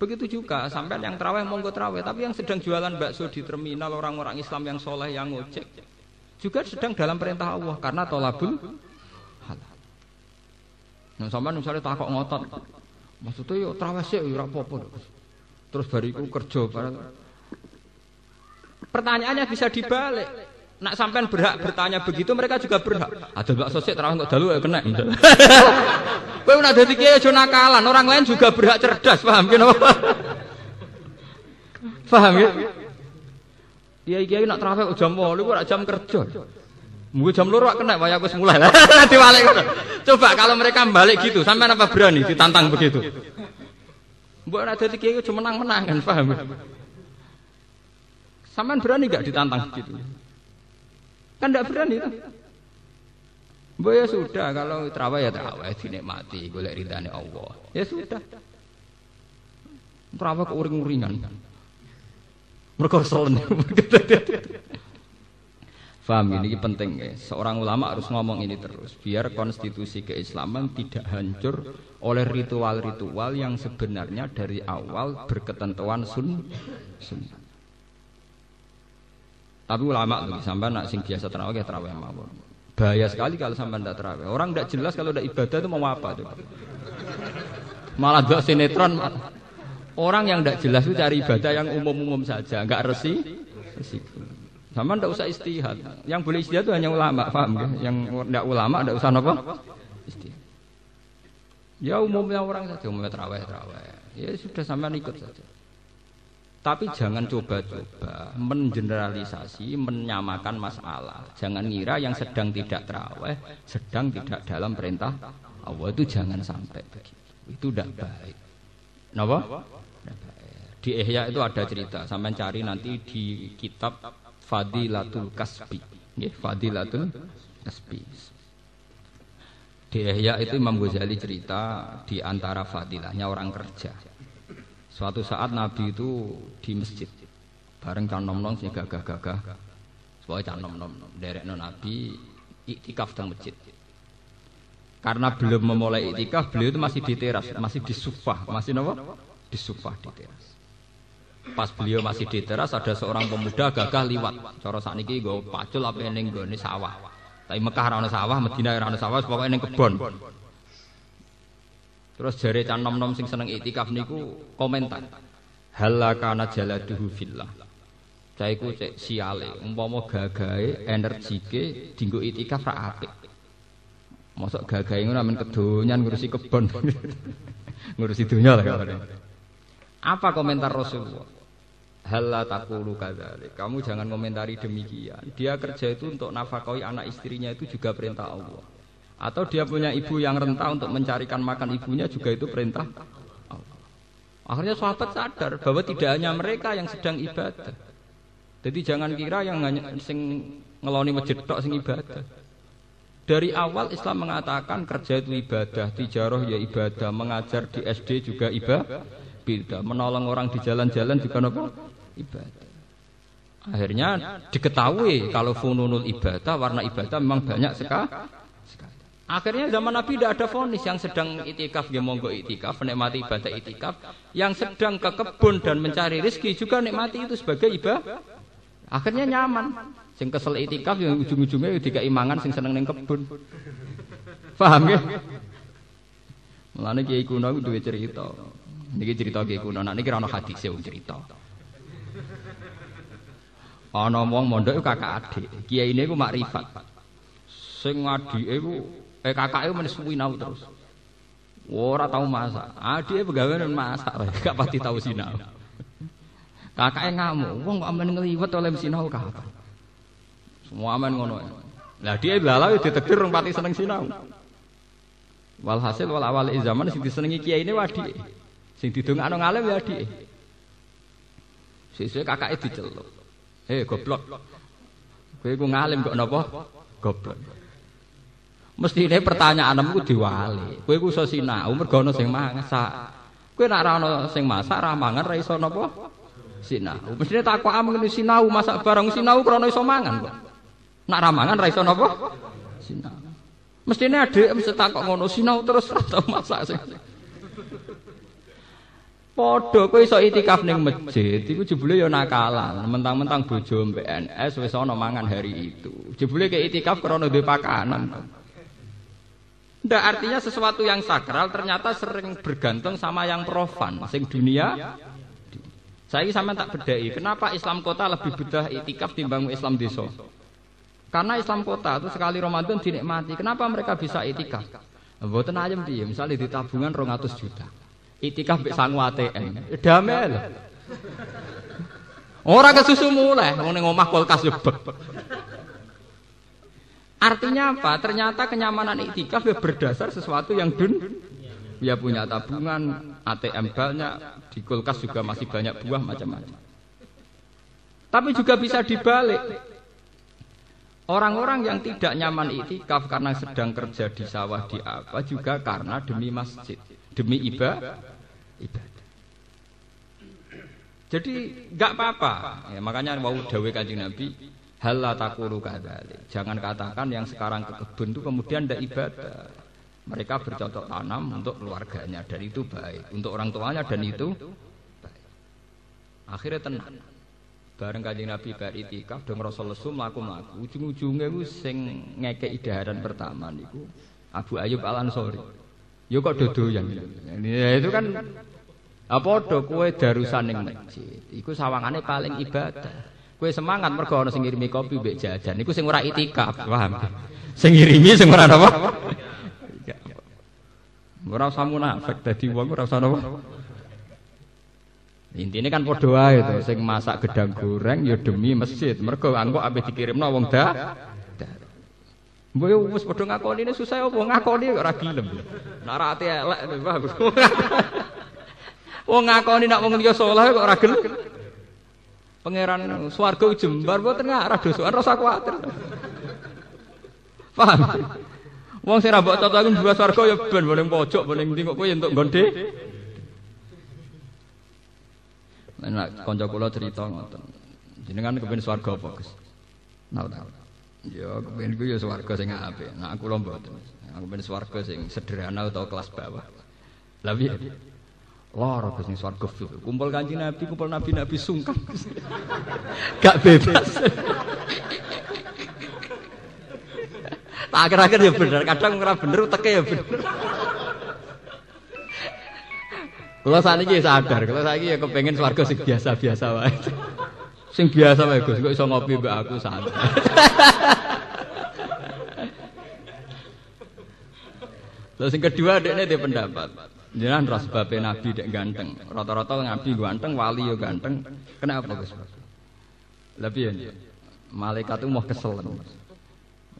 Begitu juga sampai yang terawih monggo terawih, tapi yang sedang jualan bakso di terminal orang-orang Islam yang soleh yang ngojek juga sedang dalam perintah Allah karena tolabul halal. Nah, sampai misalnya takut ngotot, maksudnya yo terawih sih, rapopo. Terus bariku kerja, barang Pertanyaannya bisa dibalik. Nak sampean berhak bertanya begitu mereka juga berhak. Ada bakso sik terawih kok dalu ya kena. [laughs] Kowe nak dadi kiai aja nakalan, orang lain juga berhak cerdas, paham ki [laughs] Paham ya? Kiai-kiai nak terawih jam 8 kok jam kerja. Mungkin jam loro kena waya wis mulai. [laughs] Diwalik Coba kalau mereka balik gitu, sampean apa berani ditantang begitu? Mbok nek dadi kiai aja menang-menang kan, paham? Saman berani gak ditantang gitu? Kan tidak berani itu. Boy ya sudah kalau terawih ya terawih dinikmati golek ridane Allah. Ya sudah. Terawih ke uring-uringan. Mereka selen. Faham [laughs] ini penting ya. Seorang ulama harus ngomong ini terus biar konstitusi keislaman tidak hancur oleh ritual-ritual yang sebenarnya dari awal berketentuan sun sunnah. Tapi ulama tuh sampai nak sing biasa terawih ya terawih mawon. Bahaya sekali kalau sampai tidak terawih. Orang tidak jelas kalau tidak ibadah itu mau apa tuh. Malah gak sinetron. Orang yang tidak jelas itu cari ibadah yang umum-umum saja, nggak resi. Sama tidak usah istihad. Yang boleh istihad itu hanya ulama, paham ya? Yang tidak ulama tidak usah nopo. Istihad. Ya umumnya orang saja, umumnya terawih terawih. Ya sudah sampai ikut saja. Tapi jangan coba-coba mengeneralisasi, menyamakan masalah. Jangan ngira yang sedang tidak terawih, sedang tidak dalam perintah Allah itu jangan sampai begitu. Itu tidak baik. Kenapa? Di Ihya itu ada cerita. Sampai cari nanti di kitab Fadilatul Kasbi. Fadilatul Kasbi. Di Ihya itu Imam Ghazali cerita di antara fadilahnya orang kerja. Suatu saat Nabi itu di masjid bareng can nom nom sing gagah-gagah. Supaya can nom nom non Nabi iktikaf di masjid. Karena belum memulai iktikaf, beliau itu masih di teras, masih di sufah, masih nopo? Di sufah di teras. Pas beliau masih di teras ada seorang pemuda gagah liwat. Cara sakniki nggo pacul apa ning nggone sawah. Tapi Mekah ora sawah, Madinah ora sawah, pokoke ning kebon. Terus jari can nom nom sing seneng itikaf niku komentar. Halakana jaladuhu fillah. Cah iku cek siale, umpama gagahe energike dinggo itikaf ra apik. Mosok gagahe ngono amen kedonyan ngurusi kebon. [laughs] ngurusi dunia lah Apa komentar Rasulullah? Halla takulu kadzalik. Kamu jangan komentari demikian. Dia kerja itu untuk nafkahi anak istrinya itu juga perintah Allah. Atau dia punya ibu yang renta untuk mencarikan makan ibunya juga itu perintah. Akhirnya sahabat sadar bahwa tidak hanya mereka yang sedang ibadah. Jadi jangan kira yang hanya sing ngeloni masjid tok sing ibadah. Dari awal Islam mengatakan kerja itu ibadah, tijaroh ya ibadah, mengajar di SD juga ibadah, menolong orang di jalan-jalan juga apa? Ibadah. Akhirnya diketahui kalau fununul ibadah, warna ibadah memang banyak sekali. Akhirnya zaman Nabi tidak ada fonis yang sedang itikaf ya monggo itikaf, menikmati ibadah itikaf, yang sedang ke kebun dan mencari rezeki juga nikmati itu sebagai ibadah Akhirnya nyaman. Sing kesel itikaf yang ujung-ujungnya dikai mangan sing seneng ning kebun. Paham ya? Mulane kiai kuno duwe cerita. Niki cerita kiai kuno, nek niki ora ono hadise wong cerita. Ana wong mondok kakak adik. Kiai ini ku makrifat. Sing adike ku eh kakake men sinau terus. Ora tau masak. Adike pegawai masak, gak pati tau sinau. Kakake ngamuk, wong kok amen ngliwet oleh sinau kapan? Semua aman ngono. Lah dia lalau ditektir rong pati seneng sinau. Walhasil wal awal zaman sing disenengi kiai ini wadi. Sing didongakno ngalim ya adik. Sesuk kakake diceluk. Hei goblok. Kowe ku ngalim kok napa? Goblok. Mestine pertanyaanmu ku diwali. Kowe ku iso sinau mergo ana sing masak. Kowe nek ora ana sing masak ra mangan ra iso napa? sinau. Mestine takok ameng sinau masak barang sinau krana iso mangan kok. Nak ra mangan ra iso napa? Sinau. Mestine adek mesti takok ngono sinau terus ra tau masak sing. Padha kowe iso itikaf ning masjid iku jebule ya nakalan. Mentang-mentang bojo PNS wis ana mangan hari itu. Jebule ke itikaf krana duwe pakanan. Ndak artinya sesuatu yang sakral ternyata sering bergantung sama yang profan, sing dunia saya sama tak bedai, kenapa Islam kota lebih bedah itikaf timbang Islam desa? Karena Islam kota itu sekali Ramadan dinikmati. Kenapa mereka bisa itikaf? Mboten ayam dia, misalnya di tabungan 200 juta. Itikaf mbek sangu ATM. Damai lho. Ora kesusu mulai, wong ning omah kulkas Artinya apa? Ternyata kenyamanan itikaf ya berdasar sesuatu yang dun dia punya tabungan, ATM banyak, di kulkas juga masih banyak buah macam-macam. Tapi juga bisa dibalik. Orang-orang yang tidak nyaman itikaf karena sedang kerja di sawah di apa juga karena demi masjid, demi ibadah. Jadi nggak apa-apa. Ya, makanya mau dawe kanjeng Nabi, hal takulu Jangan katakan yang sekarang ke kebun itu kemudian tidak ibadah. Mereka bercocok tanam untuk keluarganya dan itu baik. Untuk orang tuanya dan itu baik. Akhirnya tenang. Bareng kanjeng Nabi bar itikaf dong Rasul lesu mlaku-mlaku. Ujung-ujunge ku sing ngekeki daharan pertama niku Abu Ayub Al Ansori. Yo kok dodoyan. Ya itu kan apa do kowe darusan ning masjid. Iku sawangane paling ibadah. Kowe semangat mergo ana sing ngirimi kopi mbek jajan. Iku sing ora itikaf, paham? Sing ngirimi sing ora apa? Ora usah munafik dadi wong ora usah napa. Intine kan padha wae to, sing masak gedang goreng ya demi masjid. Mergo angko ambek dikirimno wong da. Mbok wis padha ngakoni ini susah opo ngakoni kok ora gelem. Nek ora ati elek bagus. [laughs] Wong ngakoni nek wong liya saleh kok ora gelem. Pangeran swarga jembar mboten ngarah dosa ora usah kuwatir. Paham? Wong sing ra mbok cocokin dua swarga ya ben boleh pojok boleh ndi kok kowe ya entuk gonde. Nek kanca kula cerita ngoten. Jenengan kepen swarga apa, Gus? Nah, nah. Ya kepen ku ya swarga sing apik. Nah kula mboten. Aku ben swarga sing sederhana atau kelas bawah. Lah piye? Lara Gus sing swarga kumpul Kanjeng Nabi, kumpul nabi-nabi sungkan. Gak bebas. Akhir-akhir ya bener, kadang ora bener teke ya bener. Kalau saat ini sadar, kalau saat ini ya kepengen swarga sing biasa-biasa wae. Sing biasa wae Gus, kok iso ngopi mbak aku santai. Terus yang kedua ini dia pendapat. Jangan ras babe nabi dek ganteng. Rata-rata nabi ganteng, wali yo ganteng. Kenapa Gus? Lebih ya. Malaikat itu mau kesel.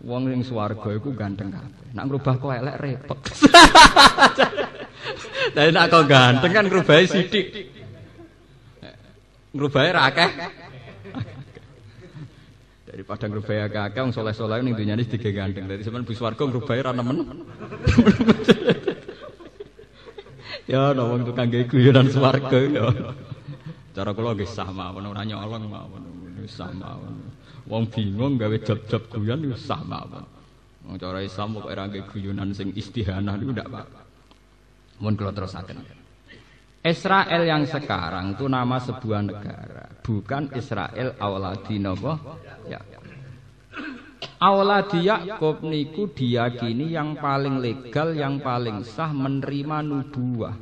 Wong yang swarga iku ganteng kabeh. Nak ngrubah kok elek repot. [laughs] Tapi nak kok ganteng kan ngrubahe sithik. Ngrubahe ra akeh. Daripada ngrubahe akeh-akeh wong saleh-saleh ning dunyane tiga ganteng. Dadi sampean bu swarga ngrubahe ra nemen. [laughs] ya ana wong tukang gawe guyonan swarga ya. [laughs] Cara kula nggih sama mawon ora nyolong mawon. Sama mawon. Wong bingung gawe job-job guyon wis sah mawon. Wong cara Islam kok ora nggih guyonan sing istihanah niku ndak apa-apa. Mun kula terusaken. Israel yang sekarang itu nama sebuah negara, bukan Israel awladi napa? Ya. Awladi Yakub niku diyakini yang paling legal, yang paling sah menerima nubuah.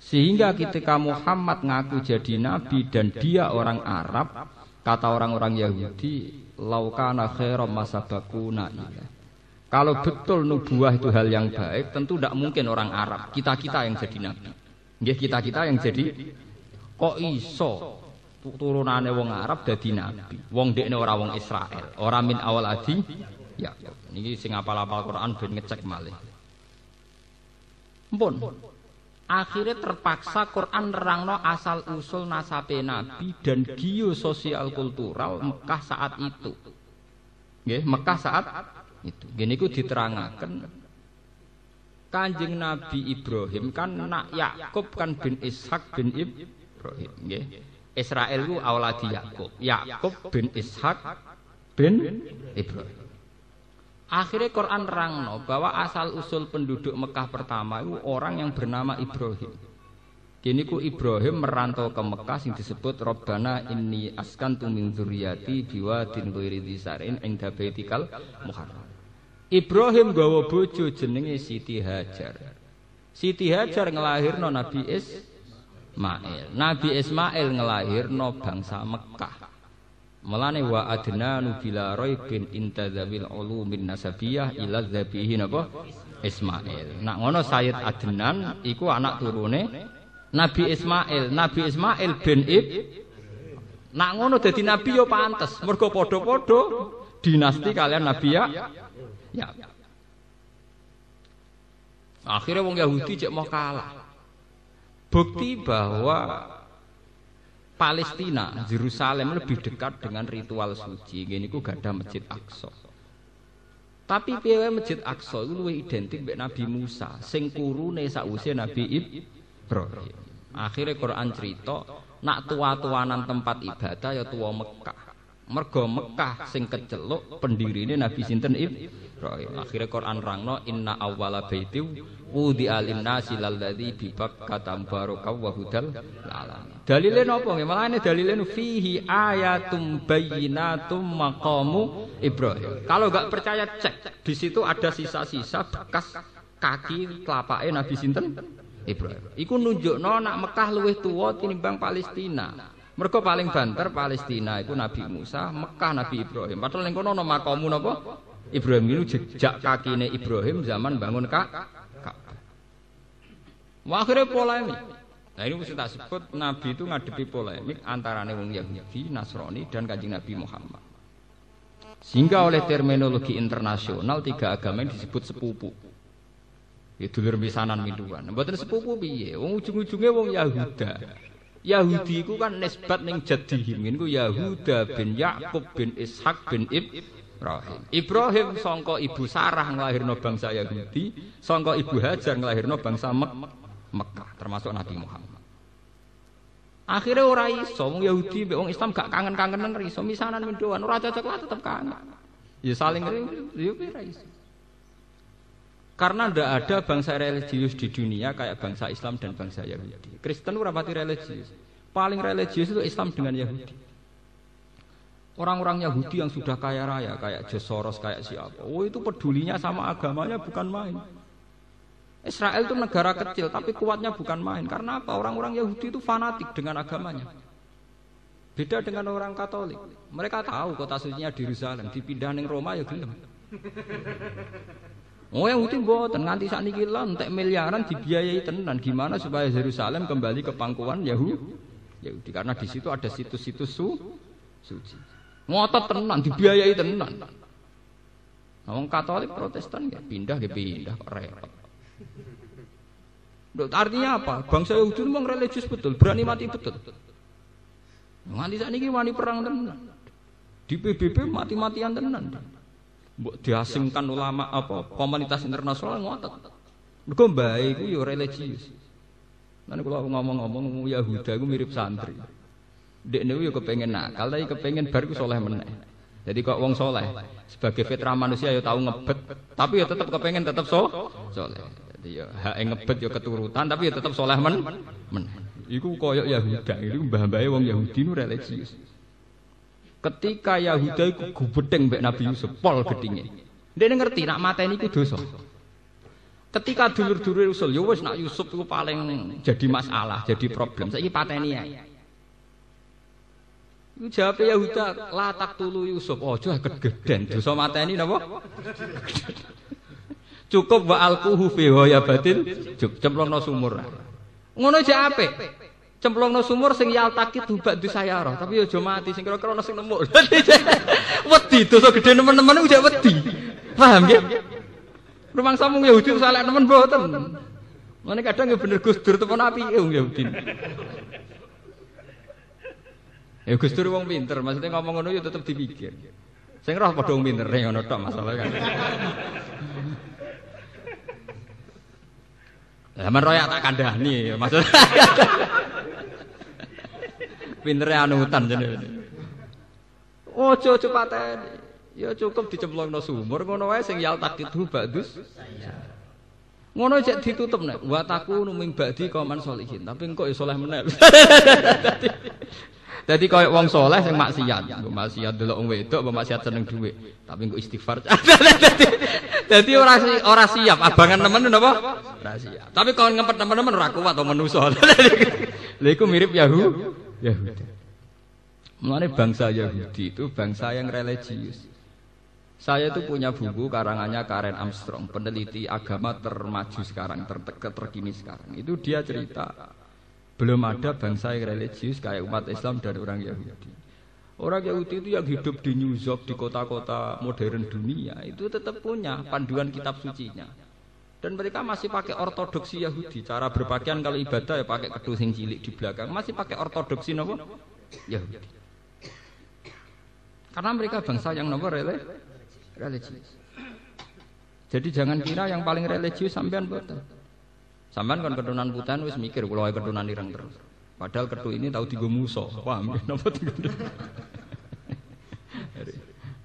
Sehingga ketika Muhammad ngaku jadi nabi dan dia orang Arab, Kata orang-orang Yahudi, laukana khairam masabakuna ilah. Kalau betul nubuah itu hal yang baik, tentu tidak mungkin orang Arab. Kita-kita yang jadi nabi. Nggih kita-kita yang jadi kok iso turunane wong Arab dadi nabi. Wong dekne ora wong Israel, ora min awal adi. Ya, niki sing apal-apal Quran ben ngecek malih. Mpun. Akhirnya terpaksa Quran nerangno asal usul nasabe Nabi dan geososial kultural Mekah saat itu. Nggih, Mekah saat itu. Gini ku diterangaken Kanjeng Nabi Ibrahim kan nak Yakub kan bin Ishak bin Ibrahim, nggih. Israel ku auladi Yakub. Yakub bin Ishak bin Ibrahim. Akhirnya Quran rangno bahwa asal usul penduduk Mekah pertama itu orang yang bernama Ibrahim. Kini ku Ibrahim merantau ke Mekah yang disebut Robbana inni askantu min dzurriyyati biwadin ghairi dzisarin inda baitikal muharram. Ibrahim gawa bojo jenenge Siti Hajar. Siti Hajar ngelahirno Nabi Ismail. Nabi Ismail ngelahirno bangsa Mekah. Melane wa adna nubila raibin intadzawil ulumin nasabiyah ila dzabihi napa Ismail. Nak ngono Sayyid Adnan iku anak turune Nabi Ismail. Nabi Ismail bin Ib Nak ngono dadi nabi yo pantes, mergo padha-padha dinasti kalian nabi ya. Ya. Akhirnya wong Yahudi cek mau kalah. Bukti bahwa Palestina, Yerusalem lebih dekat dengan ritual suci. Gini ku gak ada masjid Aqsa. Tapi piye masjid Aqsa itu lebih identik dengan Nabi Musa, sing kurune sakwise Nabi Ibrahim. Akhirnya Quran cerita, nak tua-tuanan tempat ibadah ya tua Mekah. Mergo Mekah sing keceluk pendirine Nabi sinten Ibrahim. Akhirnya Quran rangno inna awwala baiti wudi alim nasi lalladzi bi Bakkah mubarakah wa hudal alamin. Dalile napa nggih? Malane dalile fihi ayatum bayyinatum maqamu Ibrahim. Kalau enggak percaya cek, di situ ada sisa-sisa bekas kaki telapake Nabi sinten? Ibrahim. Iku nunjukno nak Mekah luwih tuwa tinimbang Palestina. Mergo paling banter Palestina iku Nabi Musa, Mekah Nabi Ibrahim. Padahal ning kono ana makamu napa? Ibrahim itu jejak kakine Ibrahim zaman bangun Kak. Akhirnya polemik. Nah ini mesti tak sebut Nabi itu ngadepi polemik antara wong Yahudi, Nasrani dan kanjeng Nabi Muhammad. Sehingga oleh terminologi internasional tiga agama yang disebut sepupu. Ya dulur misanan minduan. Mboten sepupu piye? Wong ujung-ujunge wong Yahuda. Yahudi itu kan nisbat ning jadihim niku Yahuda bin Yakub bin Ishak bin Ibrahim. Ibrahim sangka ibu Sarah nglahirno bangsa Yahudi, sangka ibu Hajar nglahirno bangsa Mek Mekah termasuk Nabi Muhammad. Akhirnya orang iso wong Yahudi mbek wong Islam gak kangen-kangenan iso misanan mendoan ora cocok lah tetep kangen. Ya saling ya ora iso. Karena tidak ada bangsa religius di dunia kayak bangsa Islam dan bangsa Yahudi. Kristen ora pati religius. Paling religius itu Islam dengan Yahudi. Orang-orang Yahudi yang sudah kaya raya kayak Jesoros kayak siapa. Oh itu pedulinya sama agamanya bukan main. Israel itu negara kecil tapi kuatnya bukan main. Karena apa? Orang-orang Yahudi itu fanatik dengan agamanya. Beda dengan orang Katolik. Mereka tahu kota sucinya di Yerusalem, dipindah ning Roma ya gelem. Oh Yahudi mboten nganti sakniki lan entek miliaran dibiayai tenan gimana supaya Yerusalem kembali ke pangkuan Yahudi. Yahudi karena di situ ada situs-situs su, suci. Ngotot tenan dibiayai tenan. Nah, Wong Katolik Protestan ya pindah ya pindah kok repot. Artinya apa? Bangsa Yahudi memang religius betul, berani mati betul. Nganti sakniki wani perang tenan. Di PBB mati-matian tenan. Diasingkan ulama apa komunitas internasional ngotot. Mergo mbae iku ya religius. Lan kula ngomong-ngomong Yahuda iku mirip santri. Dek niku ya kepengen nakal tapi kepengen bar ku soleh meneh. Jadi kok wong soleh sebagai fitrah manusia ya tahu ngebet, tapi ya tetap kepengen tetap so soleh. Jadi ya hak ngebet ya keturutan tapi ya tetap soleh men men. Iku koyok Yahuda, itu mbah-mbahe wong Yahudi nu religius. Ketika Yahuda iku gubedeng mbek Nabi Yusuf, pol gedinge. Dia ngerti nak mateni iku dosa. Ketika dulur-dulur usul, ya wis nak Yusuf iku paling jadi masalah, jadi problem. Saiki pateni ae. Iku jawab Yahuda, la tulu Yusuf. Ojo kegeden dosa mateni napa? [laughs] Cukup wa alquhu fi batin, cemplungno sumur. Ngono aja. Cemplungno sumur sing yaltakit hubak di sayara, tapi aja mati sing kira-kira sing nemu. [laughs] wedi dosa gede nemen-nemen udah wedi. Paham ya? Rumang samung Yahudi salah nemen mboten. Mana kadang ya bener Gus Dur temen api ya Yahudi. Ya Gus Dur wong pinter, maksudnya ngomong ngono ya tetep dipikir. Sing roh padha wong pinter ngono tok masalah kan. Zaman royak tak kandhani, maksudnya. [laughs] Pintere anutan jenenge. Ojo ojo pateni. Ya cukup dicemplungno sumur ngono wae sing yal takitu ba'dus. Ngono cek ditutup nek wa taku numing ba'di kauman solihin. Tapi engko ya saleh meneh. [laughs] Dadi koyo wong soleh sing maksiat, mbok maksiat delok wong wedok, mbok maksiat seneng dhuwit, tapi engko istighfar. [laughs] Dadi ora ora siap, abangan nemen napa? Ora siap. Tapi kalau ngempet teman-teman ora kuat atau manusa. [laughs] Lha iku mirip Yahudi. Yahudi. Mulane bangsa Yahudi itu bangsa yang religius. Saya itu punya buku karangannya Karen Armstrong, peneliti agama termaju sekarang, ter terkini sekarang. Itu dia cerita belum ada bangsa yang religius kayak umat Islam dan orang Yahudi. Orang Yahudi itu yang hidup di New York, di kota-kota modern dunia, itu tetap punya panduan kitab sucinya. Dan mereka masih pakai ortodoksi Yahudi. Cara berpakaian kalau ibadah ya pakai kedus yang cilik di belakang. Masih pakai ortodoksi nopo Yahudi. Karena mereka bangsa yang nopo religius. Jadi jangan kira yang paling religius sampean boten. Sampean kan keturunan putan wis mikir kula keturunan ireng terus. Padahal ketu ini tahu tiga muso. Paham ya napa tiga.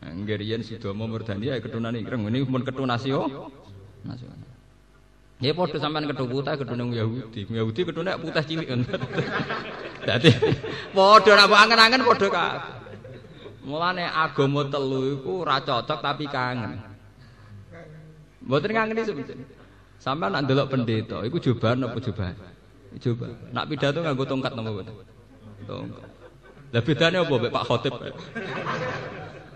Nggerian si Domo Murdani ya keturunan ireng ini pun ketu nasio. Nasional. Ya padha sampean ketu putih ketune Yahudi. Yahudi ketune putih cilik. [laughs] Dadi padha nek angen-angen padha kabeh. Mulane agama telu iku ora cocok tapi kangen. Mboten ngangeni sebetulnya. Sampai nak delok pendeta, itu jubahan apa jubahan? Coba. Nak pidato nganggo tongkat napa mboten? Tongkat. Lah bedane apa mbek Pak Khotib?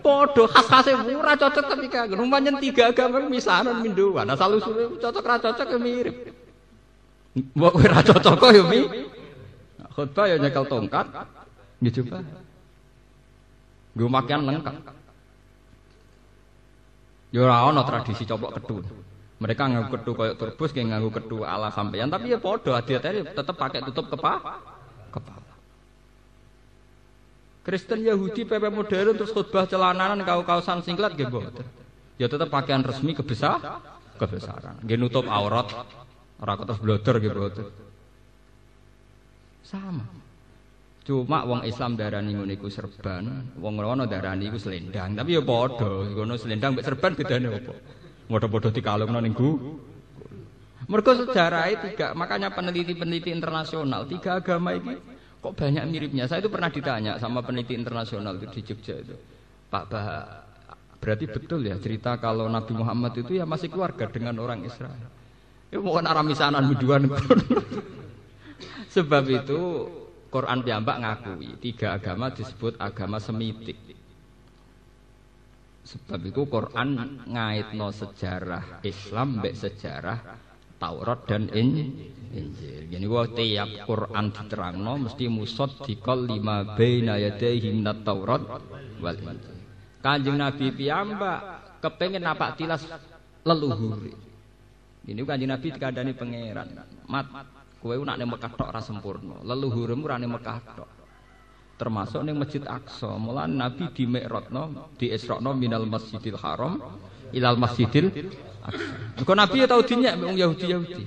Podo khas-khase ora cocok tapi kagak. Rumahan tiga agama misanan minduan. Asal usule cocok ra cocok ya mirip. Mbok kowe ra cocok kok ya mi. Khotbah ya nyekel tongkat. Ya coba. Gue makan lengkap. Ya ora tradisi coplok kedun. Mereka nganggu ketu kayak turbus kayak nganggu ketu ala sampeyan tapi ya podo hati-hati tetap pakai tutup. Kepala. Kristen Yahudi PP modern terus khutbah celananan kau kausan singlet gitu. Ya tetap pakaian resmi kebesar kebesaran. Nggih nutup aurat. Ora terus bloder gitu. Sama. Cuma wong Islam darani ngono iku serban, wong rono darani iku selendang. Tapi ya padha, ngono selendang mbek serban bedane apa? Padha-padha dikalungno ning gu. Mergo sejarahnya tiga, makanya peneliti-peneliti internasional tiga agama ini kok banyak miripnya. Saya itu pernah ditanya sama peneliti internasional itu di Jogja itu. Pak Bah, berarti betul ya cerita kalau Nabi Muhammad itu ya masih keluarga dengan orang Israel. Ya bukan arah misanan biduan. [laughs] Sebab itu Quran piyambak ngakui tiga agama disebut agama semitik. Sebab itu Quran ngaitno sejarah Islam mbek sejarah Taurat dan Injil. Jadi gua tiap Quran diterangno mesti musod dikol lima baina yadaihi minat Taurat wal Injil. Kanjeng Nabi piyambak kepengen napak tilas leluhur. Ini kanjeng Nabi dikandani pangeran. Mat, kowe nak ning Mekah tok ora. Leluhurmu ora ning Mekah tok. termasuk ning Masjid Aqsa. Mula Nabi di Mi'rajno, di Isra'no minal Masjidil Haram ilal Masjidil. Engko Nabi ya tau dinyek wong Yahudi-Yahudi.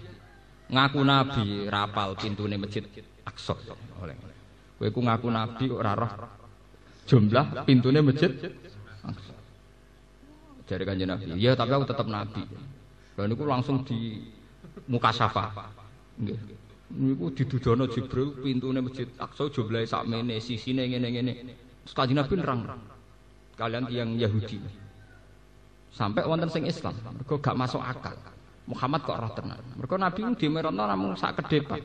Ngaku Nabi rapal pintune Masjid Aqsa. Oleh. Kowe ku ngaku Nabi kok ora roh jumlah Masjid. Dari kanjeng Nabi. Ya tapi aku tetap Nabi. Dan itu langsung di muka safa. Nggih. niku didudono Jibril pintune masjid Aqsa jumlahe sakmene sisine ngene-ngene Kanjeng Nabi nerang kalian yang Yahudi sampai wonten sing Islam mergo gak masuk akal Muhammad kok roh tenan mergo Nabi ku dimerotno namung sak kedepak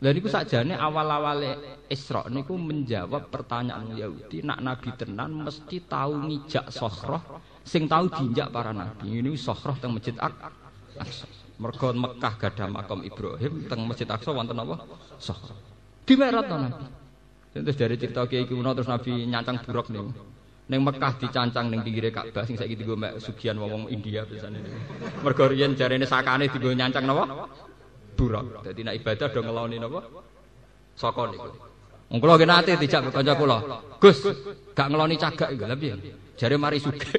lha niku sakjane awal-awale Isra niku menjawab pertanyaan Yahudi nak Nabi tenan mesti tahu ngijak sohroh sing tahu diinjak para nabi ini sohroh teng masjid Aqsa Mergo Mekah gadah makam Ibrahim teng Masjid Aqsa wonten apa? Sah. Dimeratno Nabi. Terus dari cerita kiai kuno terus Nabi nyancang buruk nih. Neng Mekah dicancang neng pinggire Ka'bah sing saiki dienggo mek sugihan wong India biasane. Mergo riyen jarene sakane dienggo nyancang napa? Buruk. Dadi nek ibadah do ngeloni napa? Saka niku. Wong kula nate dijak kanca kula. Gus, gak ngeloni cagak iku lha piye? Jare mari sugih.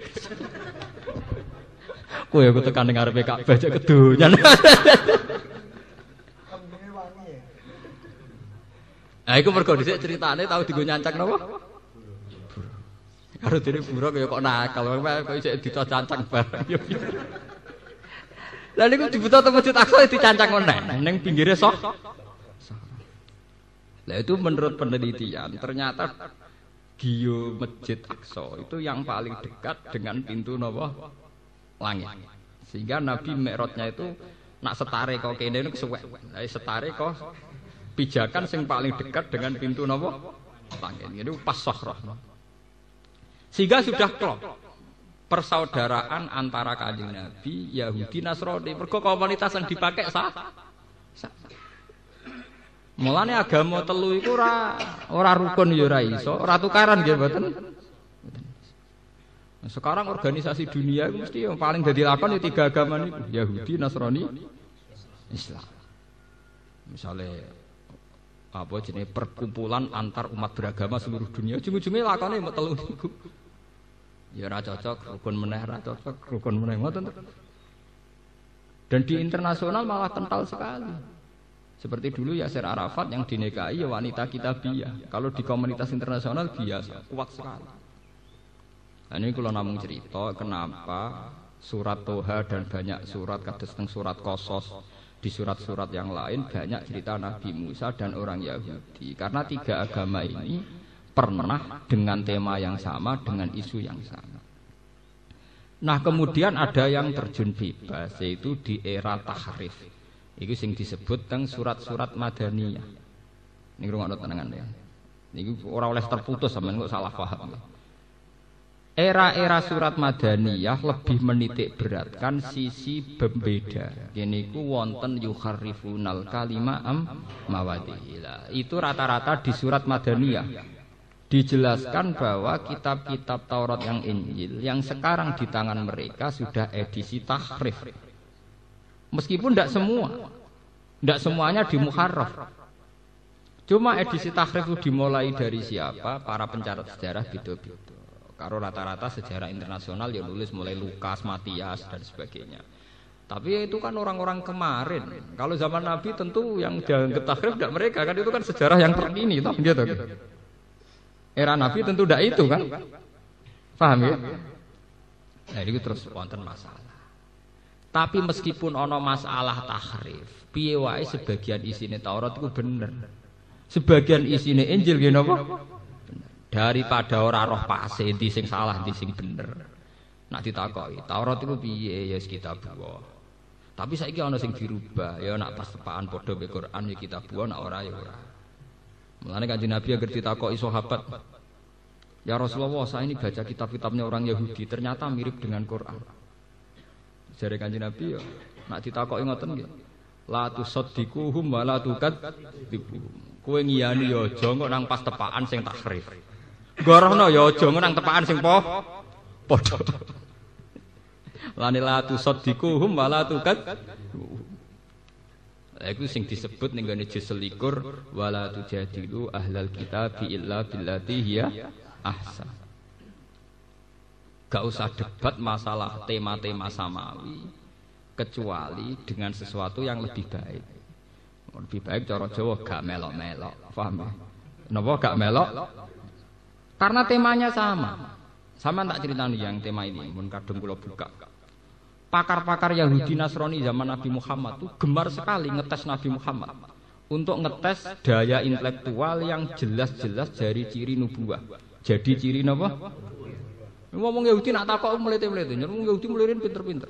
Kowe aku tekan ning ngarepe Ka'bah cek kedonyan. Nah, iku mergo dhisik critane tau digo nyancang napa? Karo dene buruk ya kok nakal, kok isih dico cancang bareng. Lah niku dibuta teng Masjid Aqsa dicancang meneh ning pinggire sok. Lah itu menurut penelitian ternyata Gio Masjid Aqsa itu yang paling dekat dengan pintu napa? langit. Sehingga Nabi Mi'rajnya itu nak setare kok kene niku suwek. Lah setare kok pijakan sing paling dekat dengan pintu napa? Langit. Itu pas sahroh. Sehingga sudah klop persaudaraan antara kanjeng Nabi, Yahudi, Nasrani. Mergo komunitas yang dipakai sah. Mulane agama telu iku ora ora rukun ya ora iso, ora tukaran nggih mboten. Nah, sekarang organisasi dunia itu mesti yang paling jadi lakon ya tiga agama ini Yahudi, Nasrani, Islam. Misalnya apa jenis perkumpulan antar umat beragama seluruh dunia ujung-ujungnya lakonnya mau telu ya ora cocok rukun meneh ora cocok rukun meneh. Ngoten dan di internasional malah kental sekali. Seperti dulu Yasir Arafat yang dinikahi ya wanita kitabiyah. Kalau di komunitas internasional biasa. Kuat sekali. Nah, ini kalau namun cerita kenapa surat Toha dan banyak surat kados teng surat Kosos di surat-surat yang lain banyak cerita Nabi Musa dan orang Yahudi. Karena tiga agama ini pernah dengan tema yang sama dengan isu yang sama. Nah kemudian ada yang terjun bebas yaitu di era tahrif. Itu sing disebut teng surat-surat Madaniyah. Ini rumah tenangan ya. Ini orang oleh terputus sama nggak salah paham. Ya. Era-era surat Madaniyah lebih menitik beratkan sisi pembeda. Ini ku wonten yukharifunal kalima am mawadihila. Itu rata-rata di surat Madaniyah. Dijelaskan bahwa kitab-kitab Taurat yang Injil yang sekarang di tangan mereka sudah edisi tahrif. Meskipun tidak semua. Tidak semuanya di Muharraf. Cuma edisi tahrif itu dimulai dari siapa? Para pencatat sejarah beda-beda. Karo rata-rata sejarah internasional ya nulis mulai Lukas, Matias dan sebagainya. Tapi itu kan orang-orang kemarin. Kalau zaman Nabi tentu yang jangan ketakrif tidak mereka kan itu kan sejarah yang terkini toh gitu. Era Nabi tentu tidak itu kan. Paham ya? Nah, itu terus wonten masalah. Tapi meskipun ono masalah tahrif, piye wae sebagian isine Taurat itu bener. Sebagian isine Injil nggih napa? daripada ora roh pase di sing salah di sing bener nak ditakoki Taurat itu piye ya kita buah tapi saiki ana sing dirubah ya nak pas tepaan padha be Quran ya kita buah nak ora ya ora Mulane kanjeng Nabi agar ditakoki sahabat, Ya Rasulullah, saya ini baca kitab-kitabnya orang Yahudi, ternyata mirip dengan Quran. Jare kanjeng Nabi ya, nak ditakoki ngoten nggih. La tusaddiquhum wa la tukadzibuhum. Kowe ngiyani ya aja kok nang pas tepakan sing tahrif. Gorohno ya aja nang tepakan sing po padha. Lane la tusaddiquhum wa la. Iku sing disebut ning gone juz selikur wala tujadilu ahlal kitab illa billati hiya ahsan. Gak usah debat masalah tema-tema samawi kecuali dengan sesuatu yang lebih baik. Lebih baik cara Jawa gak melok-melok, paham ya? Napa gak melok? Karena temanya sama. Sama tak ceritani yang tema ini, mun kadung kula buka pakar-pakar Yahudi Nasrani zaman Nabi Muhammad itu gemar sekali ngetes Nabi Muhammad untuk ngetes daya intelektual yang jelas-jelas dari ciri nubuah. Jadi ciri apa? Ngomong Yahudi nak takok melete-melete, ngomong Yahudi melirin pinter-pinter.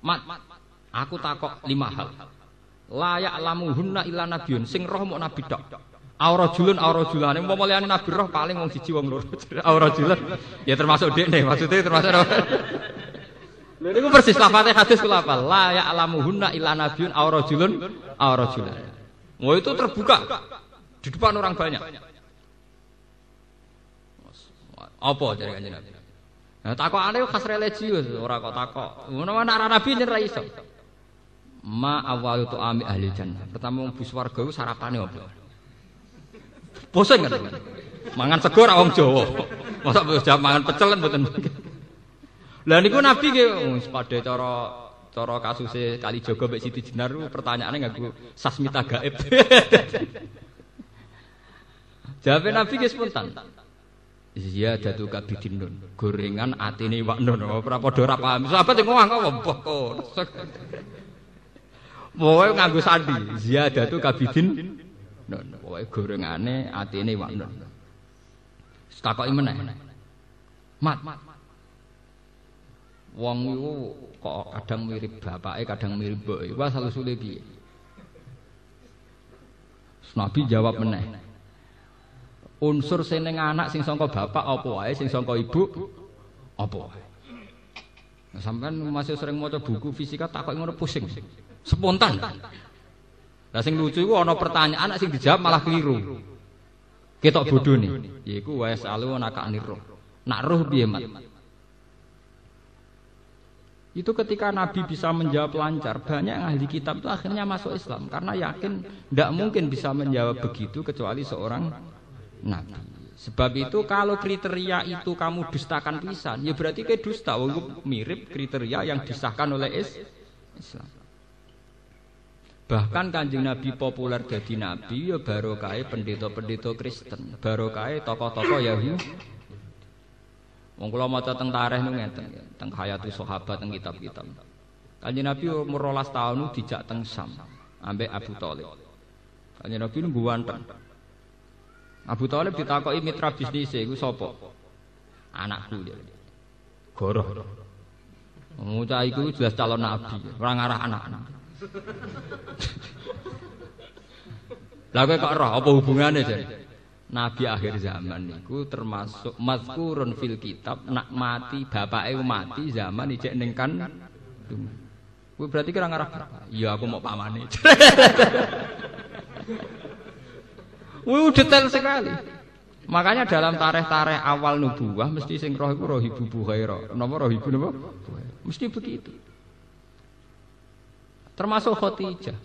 Mat, aku takok lima hal. Layak lamuhunna illa nabiyun, sing roh mau nabi tok. Aura julun, aura julane, mau liane nabi roh paling wong siji wong loro. [laughs] Aura julun, ya termasuk dek nih, maksudnya termasuk Lha niku persis lafate hadis kula apa? La ya'lamuhunna illa nabiyyun aw rajulun aw rajulan. Oh itu terbuka di depan orang banyak. Apa jare kanjeng Nabi? Nah, takokane khas religius, ora kok takok. Ngono ana ora nabi yen ra iso. Ma awalu tu ami ahli jannah. Pertama wong bus warga iku sarapane apa? Bosen kan? Mangan sego ra wong Jawa. Masa mangan pecel kan mboten lah niku Nabi nggih oh, pada cara cara kasuse kali Jogo mbek Siti Jenar pertanyaane nganggo sasmita gaib. [laughs] Jawab Nabi nggih spontan. Iya datu kabidin nun. Gorengan atine wak nun. Ora padha ora paham. Sahabat yang ngomong apa mbah kok. Pokoke nganggo sandi. Ziyadatu kabidin nun. Pokoke gorengane atine wak nun. Takoki meneh. Mat, mat. Wong iku kok kadang mirip bapake, kadang mirip mboke. Wah salusule piye? Nabi jawab meneh. Unsur sing anak sing sangka bapak apa wae, sing sangka ibu apa wae. Sampean masih sering maca buku fisika takok ngono pusing. Spontan. Lah sing lucu iku ana pertanyaan anak sing dijawab malah keliru. Ketok bodhone. Yaiku wa yasalu naka roh. Nak roh piye, Mat? Itu ketika Nabi bisa menjawab lancar, banyak ahli kitab itu akhirnya masuk Islam karena yakin tidak mungkin bisa menjawab begitu kecuali seorang Nabi. Sebab itu kalau kriteria itu kamu dustakan pisan, ya berarti kayak dusta. Mirip kriteria yang disahkan oleh Islam. Bahkan kanjeng Nabi populer jadi Nabi ya baru kaya pendeta-pendeta Kristen, baru kaya tokoh-tokoh Yahudi. Wong kula maca teng tarikh niku ngeten, teng hayati sahabat teng kitab-kitab. Kanjeng Nabi umur 12 tahun dijak teng Sam ambek Abu Thalib. Kanjeng Nabi nunggu wanteng. Abu Thalib ditakoki mitra bisnis iku sapa? Anakku dia. Goroh. Ngucah iku jelas calon nabi, ora ngarah anak-anak. Lah kok roh apa hubungane, Jan? Nabi akhir zaman niku termasuk mazkurun fil kitab nak mati bapake mati zaman ijek ning kan Kuwi berarti kira ngarah Iya aku mau pamane. [laughs] Wih detail sekali. Makanya dalam tareh-tareh awal nubuah mesti sing roh iku roh ibu Buhaira. Napa roh ibu? Mesti begitu. Termasuk Khadijah.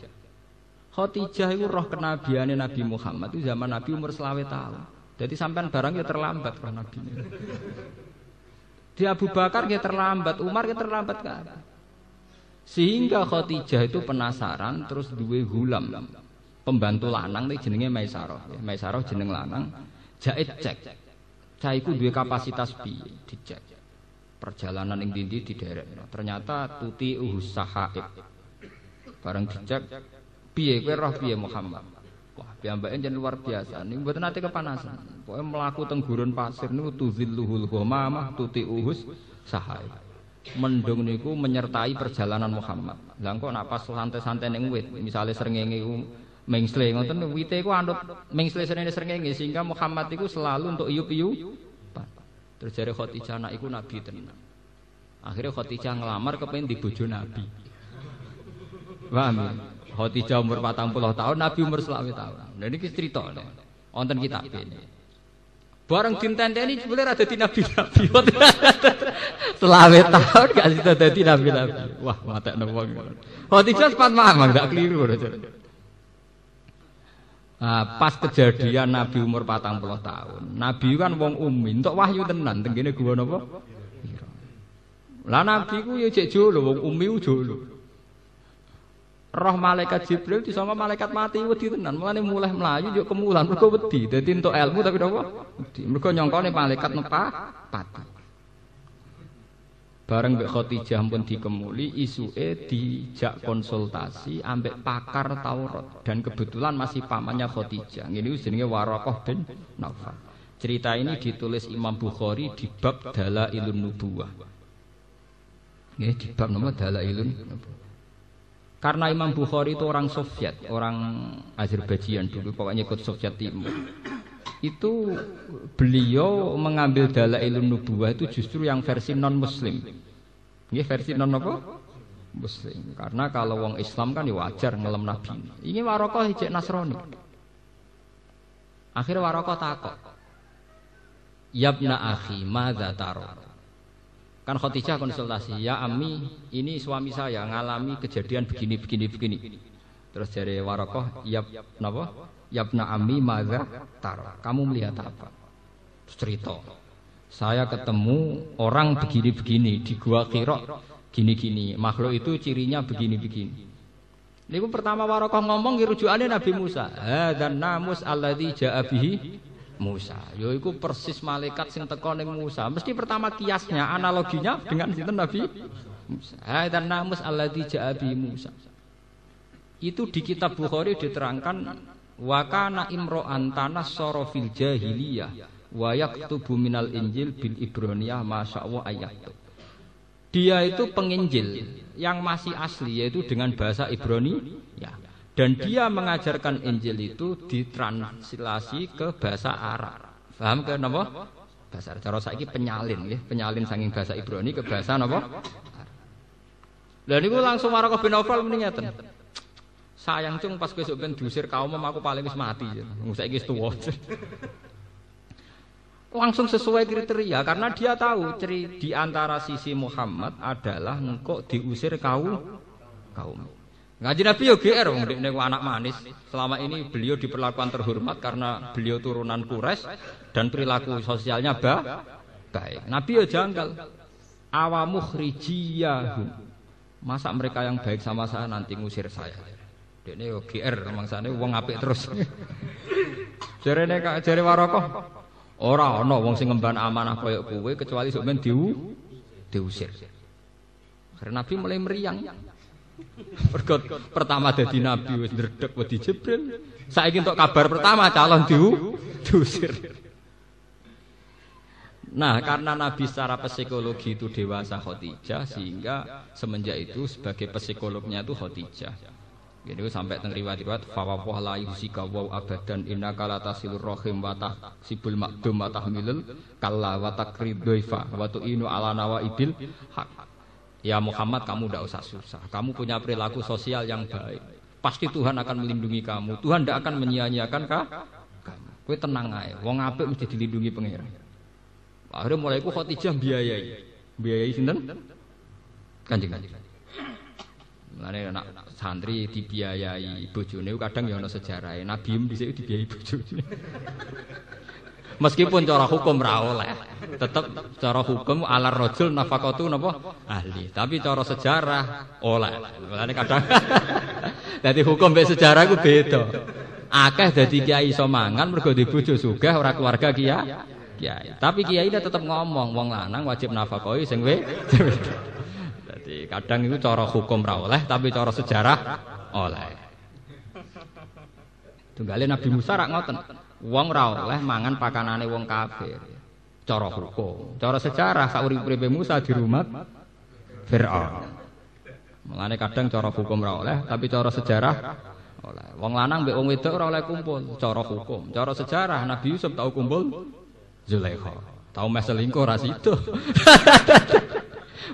Khadijah itu roh kenabiane Nabi Muhammad itu zaman Nabi umur selawe tahun. Jadi sampean barang ya terlambat roh Nabi. Di Abu Bakar ya terlambat, Umar ya terlambat kan. Sehingga Khadijah itu penasaran terus duwe hulam pembantu lanang nih jenenge Maisarah. Maisarah jeneng lanang. Jahit cek. Cah iku duwe kapasitas piye dicek. Perjalanan ing dindi di derek. Ternyata tuti uhus sahaib. Bareng dicek piye kowe roh piye Muhammad wah piyambake jen luar biasa niku mboten nate kepanasan pokoke mlaku teng gurun pasir niku tuzilluhul ghamamah tuti uhus sahai mendung niku menyertai perjalanan Muhammad lha kok nak pas santai-santai ning wit misale srengenge iku mengsle ngoten wite anut mengsle senene srengenge sehingga Muhammad iku selalu untuk iup-iup. Terus jare Khadijah anak iku nabi tenan. Akhirnya Khadijah ngelamar kepengen di bojo nabi. Paham ya? Khadijah umur 40 tahun, Nabi umur 20 tahun. Nah ini cerita. Wonten kitab ini. Bareng dintenteni boleh ada di nabi-nabi. [laughs] Selawe tahun gak sih dadi nabi-nabi. Wah, mata wong. Khadijah sempat mamang gak keliru. Nah, pas kejadian Nabi umur patang puluh tahun, Nabi kan wong umi, untuk wahyu tenan, tenggine gua nopo. Lah Nabi ku ya cek jolo, wong umi jolo. Roh malaikat Jibril disangka malaikat mati wedi tenan, mulane mulai melayu yuk kemulan mergo wedi. Dadi entuk ilmu tapi napa? Wedi. Mergo nyangkane malaikat nepa pati. Bareng Mbak Khadijah pun dikemuli, isuke dijak konsultasi ambek pakar Taurat dan kebetulan masih pamannya Khadijah. Ini jenenge Warokoh bin Naufal. Cerita ini ditulis Imam Bukhari di bab Dalailun Nubuwah. Nggih, di bab nama Dalailun Nubuwah. Karena Imam Bukhari itu orang Soviet, orang Azerbaijan dulu, pokoknya ikut Soviet Timur. Itu beliau mengambil Dalailun Nubuwah itu justru yang versi non Muslim. Ini versi non apa? Muslim. Karena kalau wong Islam kan ya wajar ngelem Nabi. Ini Warokoh hijik Nasrani. Akhirnya Warokoh takok. Yabna akhi, madza taro? Kan Khadijah konsultasi, ya Ami, ini suami saya ngalami kejadian begini begini begini. Terus dari Warokoh, yab napa? Yabna Ami madza taro? Kamu melihat apa? Terus cerita. Saya ketemu orang begini-begini di gua Kiro gini-gini. Makhluk itu cirinya begini-begini. Niku pertama Warokoh ngomong rujukannya Nabi Musa. Dan namus alladzi ja'a bihi Musa. Yaiku persis malaikat sing teko ning Musa. Mesti pertama kiasnya, analoginya dengan sinten Nabi Musa. Dan namus alladzi ja'a Musa. Itu di kitab Bukhari diterangkan wa kana imro'an tanassara fil jahiliyah wa yaktubu minal injil bil ibroniyah masyaallah ayat dia itu penginjil yang masih asli yaitu dengan bahasa Ibrani ya dan dia mengajarkan Injil itu ditranslasi ke bahasa Arab. Paham ke napa? Bahasa Arab. Cara saiki penyalin ya penyalin saking bahasa Ibrani ke bahasa napa? Dan itu langsung marah bin Aufal meningatan sayang cung pas besok ben diusir kaum aku paling wis mati. Ya saiki wis tuwa. Langsung sesuai kriteria karena dia tahu ciri di antara sisi Muhammad adalah engkau diusir kaum kaum. Ngaji Nabi yo GR wong dekne anak manis. Selama ini beliau diperlakukan terhormat karena beliau turunan Quraisy dan perilaku sosialnya ba baik. Nabi yo janggal. Awamukhrijiyahum. Masa mereka yang baik sama saya nanti ngusir saya. Dekne yo GR mangsane wong apik terus. [laughs] Jarene Kak jare Warokoh Ora ana wong sing ngemban amanah kaya kowe kecuali sok men diu diusir. Karena Nabi mulai meriang. Mergo pertama dadi nabi wis ndredeg wedi Jibril. Saiki entuk kabar pertama calon diu diusir. Nah, karena Nabi secara psikologi itu dewasa Khadijah sehingga semenjak itu sebagai psikolognya itu Khadijah. Jadi sampai teng riwayat-riwayat fawwah la yusika wa abadan innaka la tasilur rahim wa sibul makdum wa tahmilul kalla wa takridaifa wa tu'inu ala nawaibil hak. Ya Muhammad kamu tidak usah susah. Kamu punya perilaku sosial yang baik. Pasti Tuhan akan melindungi kamu. Tuhan tidak akan menyia-nyiakan kah? kamu. Kowe tenang aja. Wong apik mesti dilindungi pangeran. Akhirnya mulai ku Khadijah biayai. Biayai sinten? Kanjeng Kanjeng. Mulane anak santri dibiayai bojone kadang ya ana sejarahe. Nabi dhisik dibiayai bojone. Meskipun cara hukum ra oleh, tetep cara hukum alar rajul nafaqatu napa ahli. Tapi cara sejarah oleh. Mulane kadang [laughs] dadi hukum mbek sejarah iku beda. Akeh dadi kiai iso mangan mergo di bojo sugih ora keluarga kiai. Kiai. Tapi kiai tetep ngomong wong lanang wajib nafaqoi sing wedok. [laughs] Jadi kadang itu cara hukum ra oleh tapi cara sejarah oleh. Tunggale Nabi Musa rak ngoten. Wong ra oleh mangan pakanane wong kafir. Cara hukum, cara sejarah saurip-uripe Musa di rumah Firaun. Mulane kadang cara hukum ra oleh tapi cara sejarah Oleh. Wong lanang mbek wong wedok ora oleh kumpul cara hukum. Cara sejarah Nabi Yusuf tahu kumpul Zulaikha. Tahu meh selingkuh ra sido. [laughs]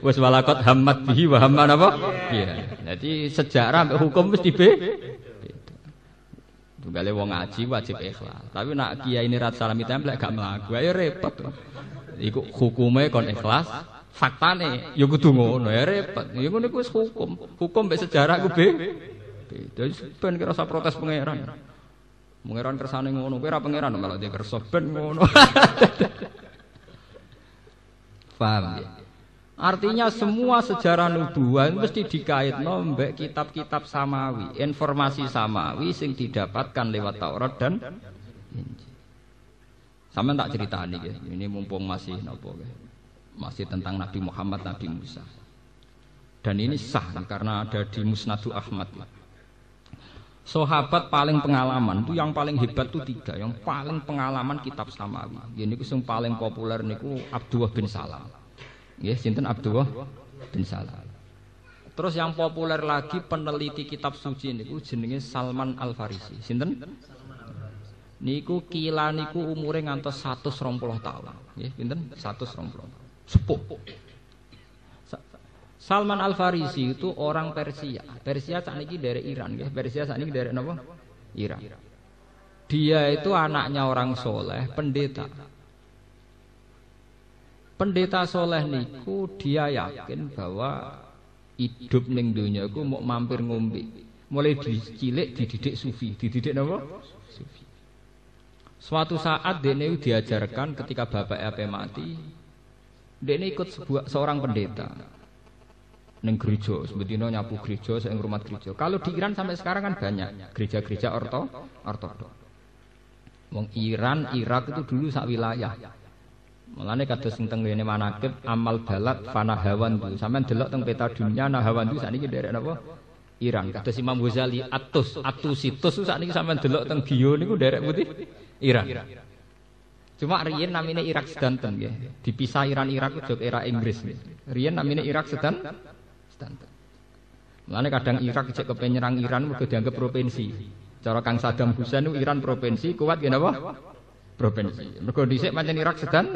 Wis walakot hammat bihi wa hamman apa? Iya. Jadi sejarah mbek hukum wis. Tunggale wong ngaji wajib ikhlas. Tapi nak kiai ini rat salami templek gak mlaku, ayo repot. Iku hukume kon ikhlas, faktane ya kudu ngono ya repot. Ya ngono iku wis hukum. Hukum mbek sejarah ku be. Beda ben kira protes pangeran. Pangeran kersane ngono, ora pangeran malah dia kersa ben ngono. [laughs] Paham ya? Artinya semua sejarah nubuah mesti dikaitno mbek kitab-kitab samawi, informasi samawi sing didapatkan lewat Taurat dan Injil. Sama tak cerita nih, ya. ini mumpung masih nopo, ya. masih tentang Nabi Muhammad, Nabi Musa. Dan ini sah karena ada di Musnadu Ahmad. Ya. Sahabat paling pengalaman itu yang paling hebat itu tiga, yang paling pengalaman kitab samawi. Ini yang paling populer niku Abdullah bin Salam. Ya, sinten Abdullah bin Salam. Terus yang populer lagi peneliti kitab suci niku jenenge Salman Al Farisi. Sinten? Niku kila niku umure ngantos 120 tahun. Nggih, pinten? 120. Sepuh. Salman Al Farisi itu orang Persia. Persia saat ini dari Iran, nggih. Persia saat ini dari napa? Iran. Dia itu anaknya orang soleh, pendeta. Pendeta soleh niku dia yakin bahwa hidup ning dunia ku mau mampir ngombe. Mulai dicilik dididik sufi, dididik napa? Sufi. Suatu saat dene diajarkan ketika bapak apa mati, dene ikut sebuah, seorang pendeta neng gereja, sebetulnya nyapu gereja, sing rumah gereja. Kalau di Iran sampai sekarang kan banyak gereja-gereja orto, ortodok. Wong Iran, Irak itu dulu sak wilayah. Mulane kados sing teng ngene manakib amal balat fana hawan tu. Sampeyan delok teng peta dunia nah hawan tu sakniki derek napa? Iran. Kados Imam Ghazali atus atusitus sakniki sampeyan delok teng bio niku derek putih Iran. Cuma riyen namine Irak sedanten nggih. Dipisah Iran Irak itu era Inggris. Riyen namine Irak sedan sedanten. Mulane kadang Irak cek kepen nyerang Iran mergo dianggap provinsi. Cara Kang Saddam Hussein Iran provinsi kuat nggih napa? Provinsi. Mergo dhisik pancen Irak sedan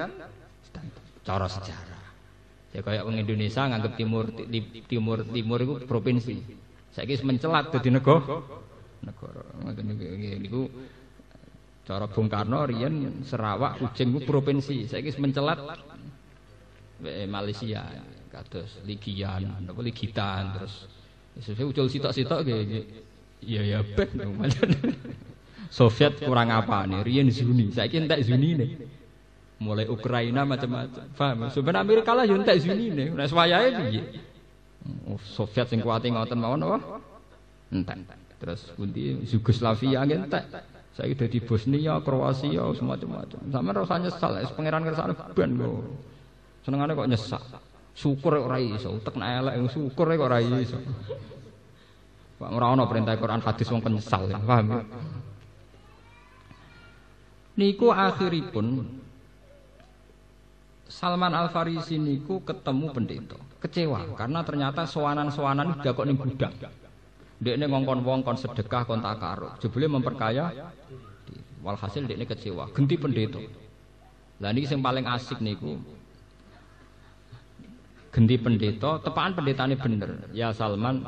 cara sejarah. Ya kayak wong Indonesia nganggep timur timur timur itu provinsi. Saiki mencelat dadi negara. Negara. Ngoten niku cara Bung Karno riyen Sarawak Kucing ku provinsi. Saiki mencelat Malaysia kados Ligian, napa Ligitan terus Sesuai ucul sitok-sitok nggih. Iya ya ben. Soviet kurang apa nih? Rian Zuni, saya kira entek Zuni nih. Mulai Ukraina macam-macam. Paham? Sebenarnya Amerika lah yang entek Zuni nih. Nah, swayai piye? Oh, Soviet sing kuat ngoten mawon apa? Entek. Terus pundi Yugoslavia entek. Saya udah di Bosnia, Kroasia, semacam-macam. Sama rasa nyesal, es pangeran kersane ben kok. Senengane kok nyesal. Syukur kok ora iso, utek nek elek syukur kok ora iso. Pak ora ana perintah Quran hadis wong penyesal, paham? Niku akhiripun Salman Al Farisi niku ketemu pendeta. Kecewa karena ternyata sowanan-sowanan udah kok ning gudang. Dekne ngongkon wong kon sedekah kon takaruk jebule memperkaya walhasil dekne kecewa. Genti pendeta. Lah niki sing paling asik niku genti pendeta tepaan pendetane bener. Ya Salman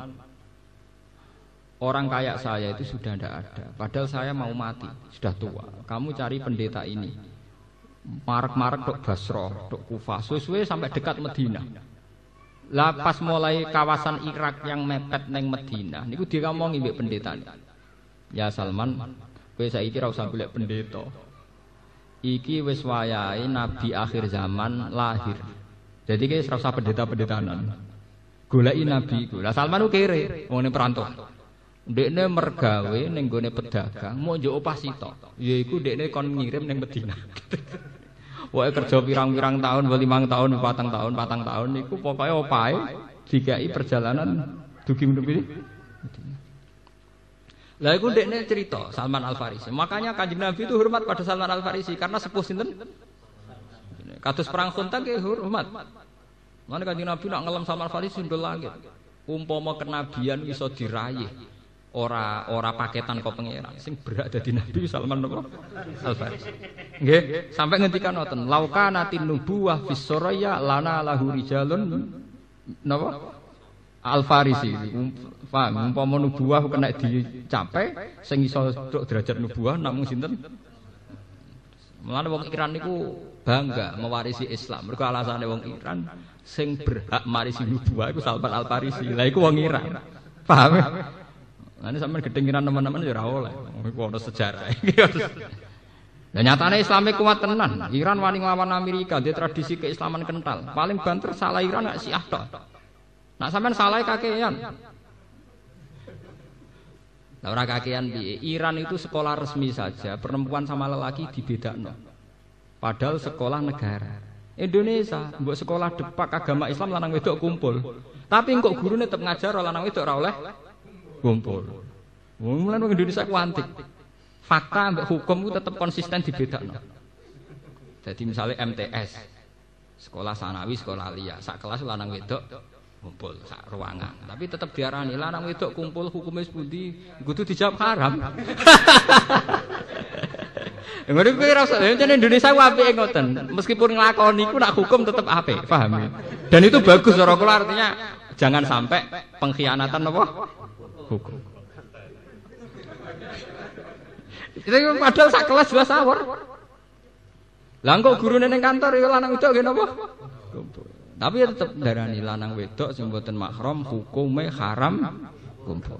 Orang kayak saya itu sudah tidak ada. Padahal saya mau mati, sudah tua. Kamu cari pendeta ini. Marek-marek dok Basro, dok Kufa, suwe sampai dekat Medina. Lah pas mulai kawasan Irak yang mepet neng Medina, niku dia ngomong ibu pendeta. Ya Salman, kowe saiki ora usah golek pendeta. Iki wis wayahe nabi akhir zaman lahir. Jadi ora usah pendeta-pendetanan. Goleki nabi iku. Lah Salman ku kere, wong perantauan. Dekne mergawe ning gone pedagang mau njuk opah sitok. Yaiku dekne kon ngirim ning Medina. [laughs] Wae kerja pirang-pirang tahun, limang tahun, patang tahun, patang tahun niku pokoke opahe dikai perjalanan dugi menuju Lah iku dekne cerita Salman Al Farisi. Makanya Kanjeng Nabi itu hormat pada Salman Al Farisi karena sepuh sinten? Kados perang Khandaq hormat. Mana Kanjeng Nabi nak ngelam Salman Al Farisi ndol langit. Umpama kenabian bisa diraih ora ora paketan kok pangeran. Sing berak dadi nabi Salman napa Al Farisi nggih. Sampai ngendikan wonten lauka natin nubuwah fis soraya lana lahu rijalun. Napa Al Farisi paham? Umpama nubuwah kena dicapai sing iso derajat nubuwah namung sinten? Mulane wong Iran niku bangga mewarisi Islam. Mergo alasane wong Iran sing berhak marisi nubuwah iku Salman Al Farisi. Lah iku wong Iran. Paham? Nanti sampai kedengiran teman-teman ya oleh. Iku ono sejarah. [laughs] Dan nyatanya Islamnya kuat tenan. Iran wani nglawan Amerika, dia tradisi keislaman kental. Paling banter salah Iran gak sih tok. Nak sampean salah kakean. Nah, orang kakean di Iran itu sekolah resmi saja, perempuan sama lelaki dibedakno. Padahal sekolah negara. Indonesia, buat sekolah depak agama Islam lanang wedok kumpul. Tapi kok gurune tetap ngajar lanang wedok ora oleh kumpul. Mulai wong Indonesia kuantik. Fakta ambek hukum itu tetap konsisten dibedakno. Jadi misalnya MTS, sekolah sanawi, sekolah liya, sak kelas lanang wedok kumpul sak ruangan. Tapi tetap diarani lanang wedok kumpul hukumnya sepundi, kudu dijawab haram. [laughs] Ngono kuwi rasa Indonesia ku apike ngoten. Meskipun nglakoni ku nak hukum tetap apik, paham ya? Dan itu bagus cara kula artinya jangan sampai pengkhianatan apa? Hukum. Itu padahal sak kelas dua sawur. Lah kok gurune ning kantor ya lanang wedok nggih napa? Tapi ya tetep darani lanang wedok sing mboten mahram hukume haram kumpul.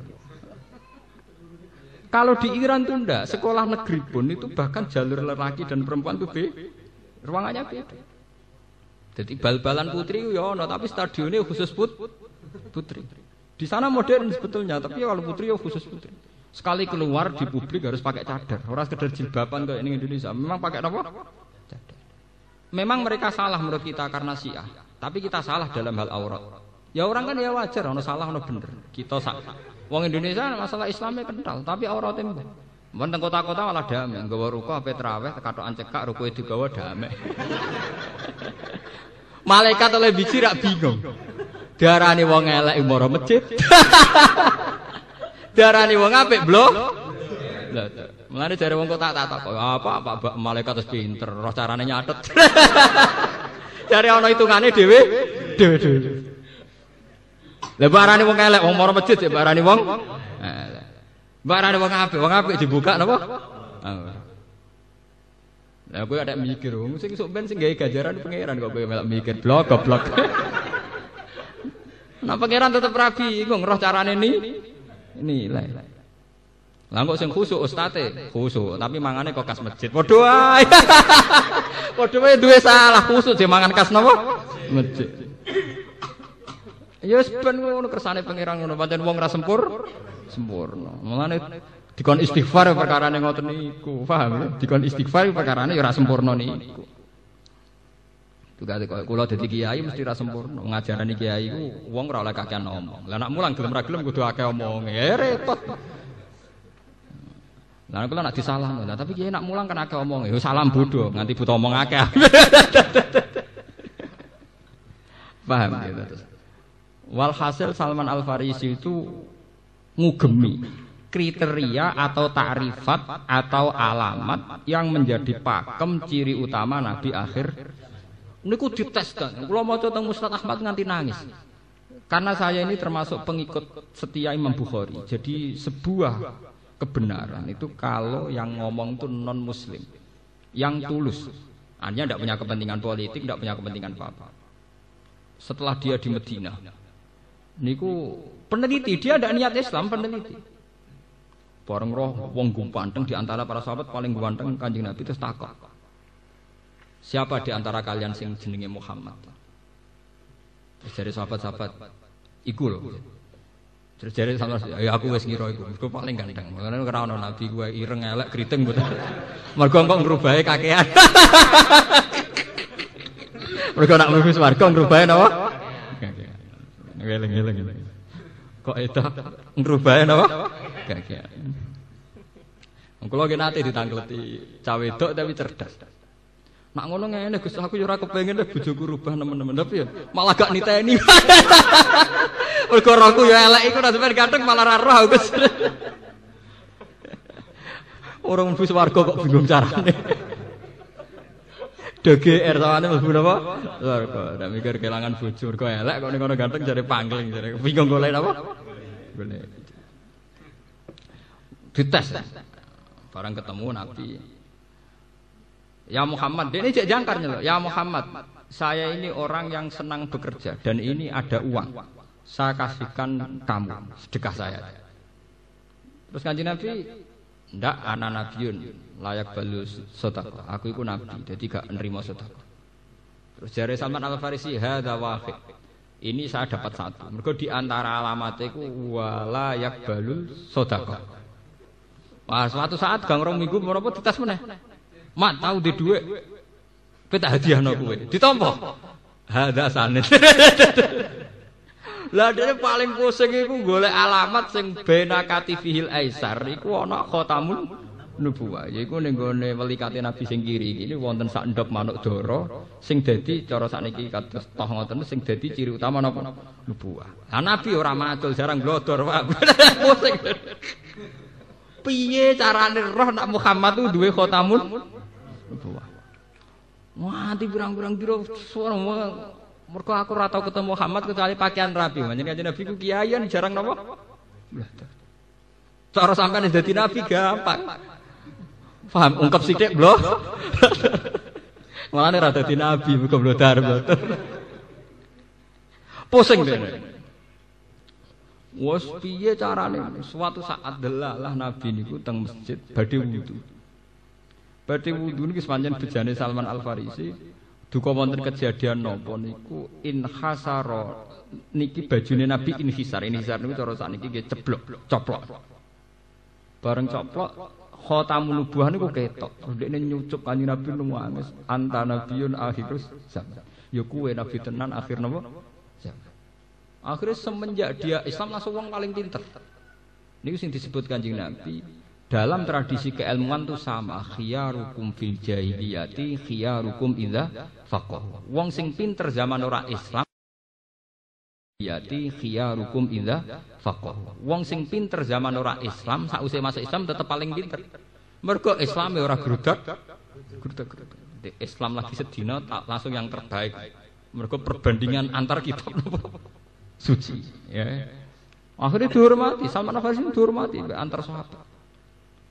Kalau di Iran tuh ndak, sekolah negeri pun itu bahkan jalur lelaki dan perempuan tuh be, ruangannya beda. Jadi bal-balan putri ya no, tapi stadionnya khusus put, putri. Di sana modern sebetulnya, tapi kalau putri ya khusus putri. Sekali keluar di publik harus pakai cadar. Orang sekedar jilbaban kayak ini Indonesia. Memang pakai apa? Cadar. Memang mereka salah menurut kita karena Syiah, tapi kita salah dalam hal aurat. Ya orang kan ya wajar, ono salah ono bener. Kita salah. Wong Indonesia masalah Islamnya kental, tapi auratnya mbok. Mbon kota-kota malah damai, nggawa ruko ape traweh katokan cekak ruko digawa damai. [laughs] Malaikat oleh biji rak bingung. Darani wong elek umur masjid. [laughs] Darani wong apik. Lah Mulane jare wong kok tak tak apa apa malaikat wis pinter, roh carane nyatet. [laughs] Jare ana hitungane dhewe dhewe-dhewe. Lah barane wong elek wong mara masjid ya barane wong elek. Barane wong apik, wong apik dibuka napa? Lah kowe ada mikir wong sing sok ben sing gawe gajaran pangeran kok kowe melok mikir blok goblok. [laughs] Nah pangeran tetep rabi, iku ngeroh carane ni. Ini lah. Kok sing khusuk ustate, khusuk, tapi mangane kok kas masjid. Padha [laughs] wae duwe salah khusuk je mangan kas napa? Masjid. Ya wis ben ngono kersane pangeran ngono pancen wong ra sempur sempurna. Mulane dikon istighfar perkara ning ngoten niku, paham ya? Dikon istighfar perkara ya ora sempurna niku. Juga kok kula dadi kiai mesti ra sempurna. Ngajarani kiai ku wong ora oleh kakean ngomong. Lah mulang gelem ra gelem kudu akeh omong. Ya repot. Lah kula nak disalahno, nah, tapi kiai nak mulang kan akeh omong. Ya salam bodoh nganti butuh omong akeh. [laughs] Paham ya. Walhasil Salman Al Farisi itu ngugemi kriteria atau takrifat atau alamat yang menjadi pakem ciri utama Nabi akhir Niku dites kan. Kalau mau tentang Ustaz Ahmad nganti nangis. Karena saya ini termasuk pengikut setia Imam Bukhari. Jadi sebuah kebenaran itu kalau yang ngomong itu non Muslim, yang tulus, hanya tidak punya kepentingan politik, tidak punya kepentingan apa-apa. Setelah dia di Medina, niku peneliti dia tidak niat Islam peneliti. Bareng roh wong gumpanteng di antara para sahabat paling ganteng kanjeng Nabi itu takut. Siapa di antara kalian sing jenenge Muhammad? Terus dari sahabat-sahabat, iku loh. Terus dari sama ya aku wis ngira iku, iku paling ganteng. Karena ora ono nabi gue ireng elek kriting mboten. Mergo kok ngrubahe kakean. [laughs] Mergo nak mlebu swarga ngrubahe napa? Ngeleng-eleng. Kok itu ngrubahe napa? Kakean. Kulo ki nate ditangkleti cawe wedok tapi cerdas. Nak ngono ngene Gus aku yo ora kepengin deh bojoku rubah teman-teman tapi ya malah gak niteni. [laughs] Mergo rohku ya elek iku nek sampean ganteng malah ra roh Gus. [laughs] Orang mlebu swarga kok bingung carane. [laughs] DGR sawane mlebu napa? Swarga. Ndak mikir kelangan bojo mergo elek kok ning kono ganteng jare pangling jare bingung golek napa? Golek. Dites. Barang ketemu Nabi. Ya Muhammad, dia ini cek jangkarnya loh. Ya Muhammad, saya ini orang yang senang bekerja dan ini ada uang. Saya kasihkan kamu sedekah saya. Terus kanji Nabi, ndak anak nabiun layak balu sodako. Aku itu nabi, jadi gak nerima sodako. Terus jari Salman Al Farisi, hada wahid. Ini saya dapat satu. Mereka di antara alamatnya itu wala yak balu sodako. Wah, suatu saat gang rong minggu berapa dites mana? Mat tahu di duit. Peta hadiah no kue. Ditompo. Hada sanet. [laughs] Lah dene paling pusing iku golek alamat sing bena katifihil aisar iku ana khatamun nubuwah. Yaiku ning gone welikate Nabi sing kiri iki wonten sak ndok manuk dara sing dadi cara sakniki kados toh ngoten sing dadi ciri utama napa nubuwah. Lah Nabi ora macul jarang glodor, Pak. [laughs] pusing. Piye carane roh nak Muhammad tuh duwe khatamun nubuwah. Mati pirang-pirang diro suara Mergo aku ora tau ketemu Muhammad kecuali pakaian rapi. Manjen kanjeng Nabi ku kiaian jarang napa? Cara sampean dadi nabi gampang. Paham? Ungkap sithik blok. [laughs] Malah ora dadi nabi muga blodar blodar. Pusing dene. Wes piye carane? Suatu saat delalah Nabi niku teng masjid badhe wudu. Badhe wudu niki pancen bejane Salman Al Farisi Duka wonten kejadian napa niku in hasara niki bajune Nabi inhisar. Inhisar niku cara sakniki nggih ceblok, coplok. Bareng coplok khatamun nubuwah niku ketok. Dekne nyucup kanjeng Nabi nangis anta nabiyun akhirus zaman. Ya kuwe nabi tenan akhir napa? Zaman. Akhirnya semenjak dia Islam langsung wong paling pinter. Niku sing disebut kanjeng Nabi dalam tradisi keilmuan itu sama khiyarukum fil jahiliyati khiyarukum idza faqah wong sing pinter zaman ora Islam yati khiyarukum idza faqah wong sing pinter zaman ora Islam sausé masuk Islam tetap paling pinter. Mergo Islam ora grudak grudak Islam lagi sedina langsung yang terbaik. Mergo perbandingan antar kitab suci ya. Akhirnya dihormati Salman Al-Farisi dihormati antar sahabat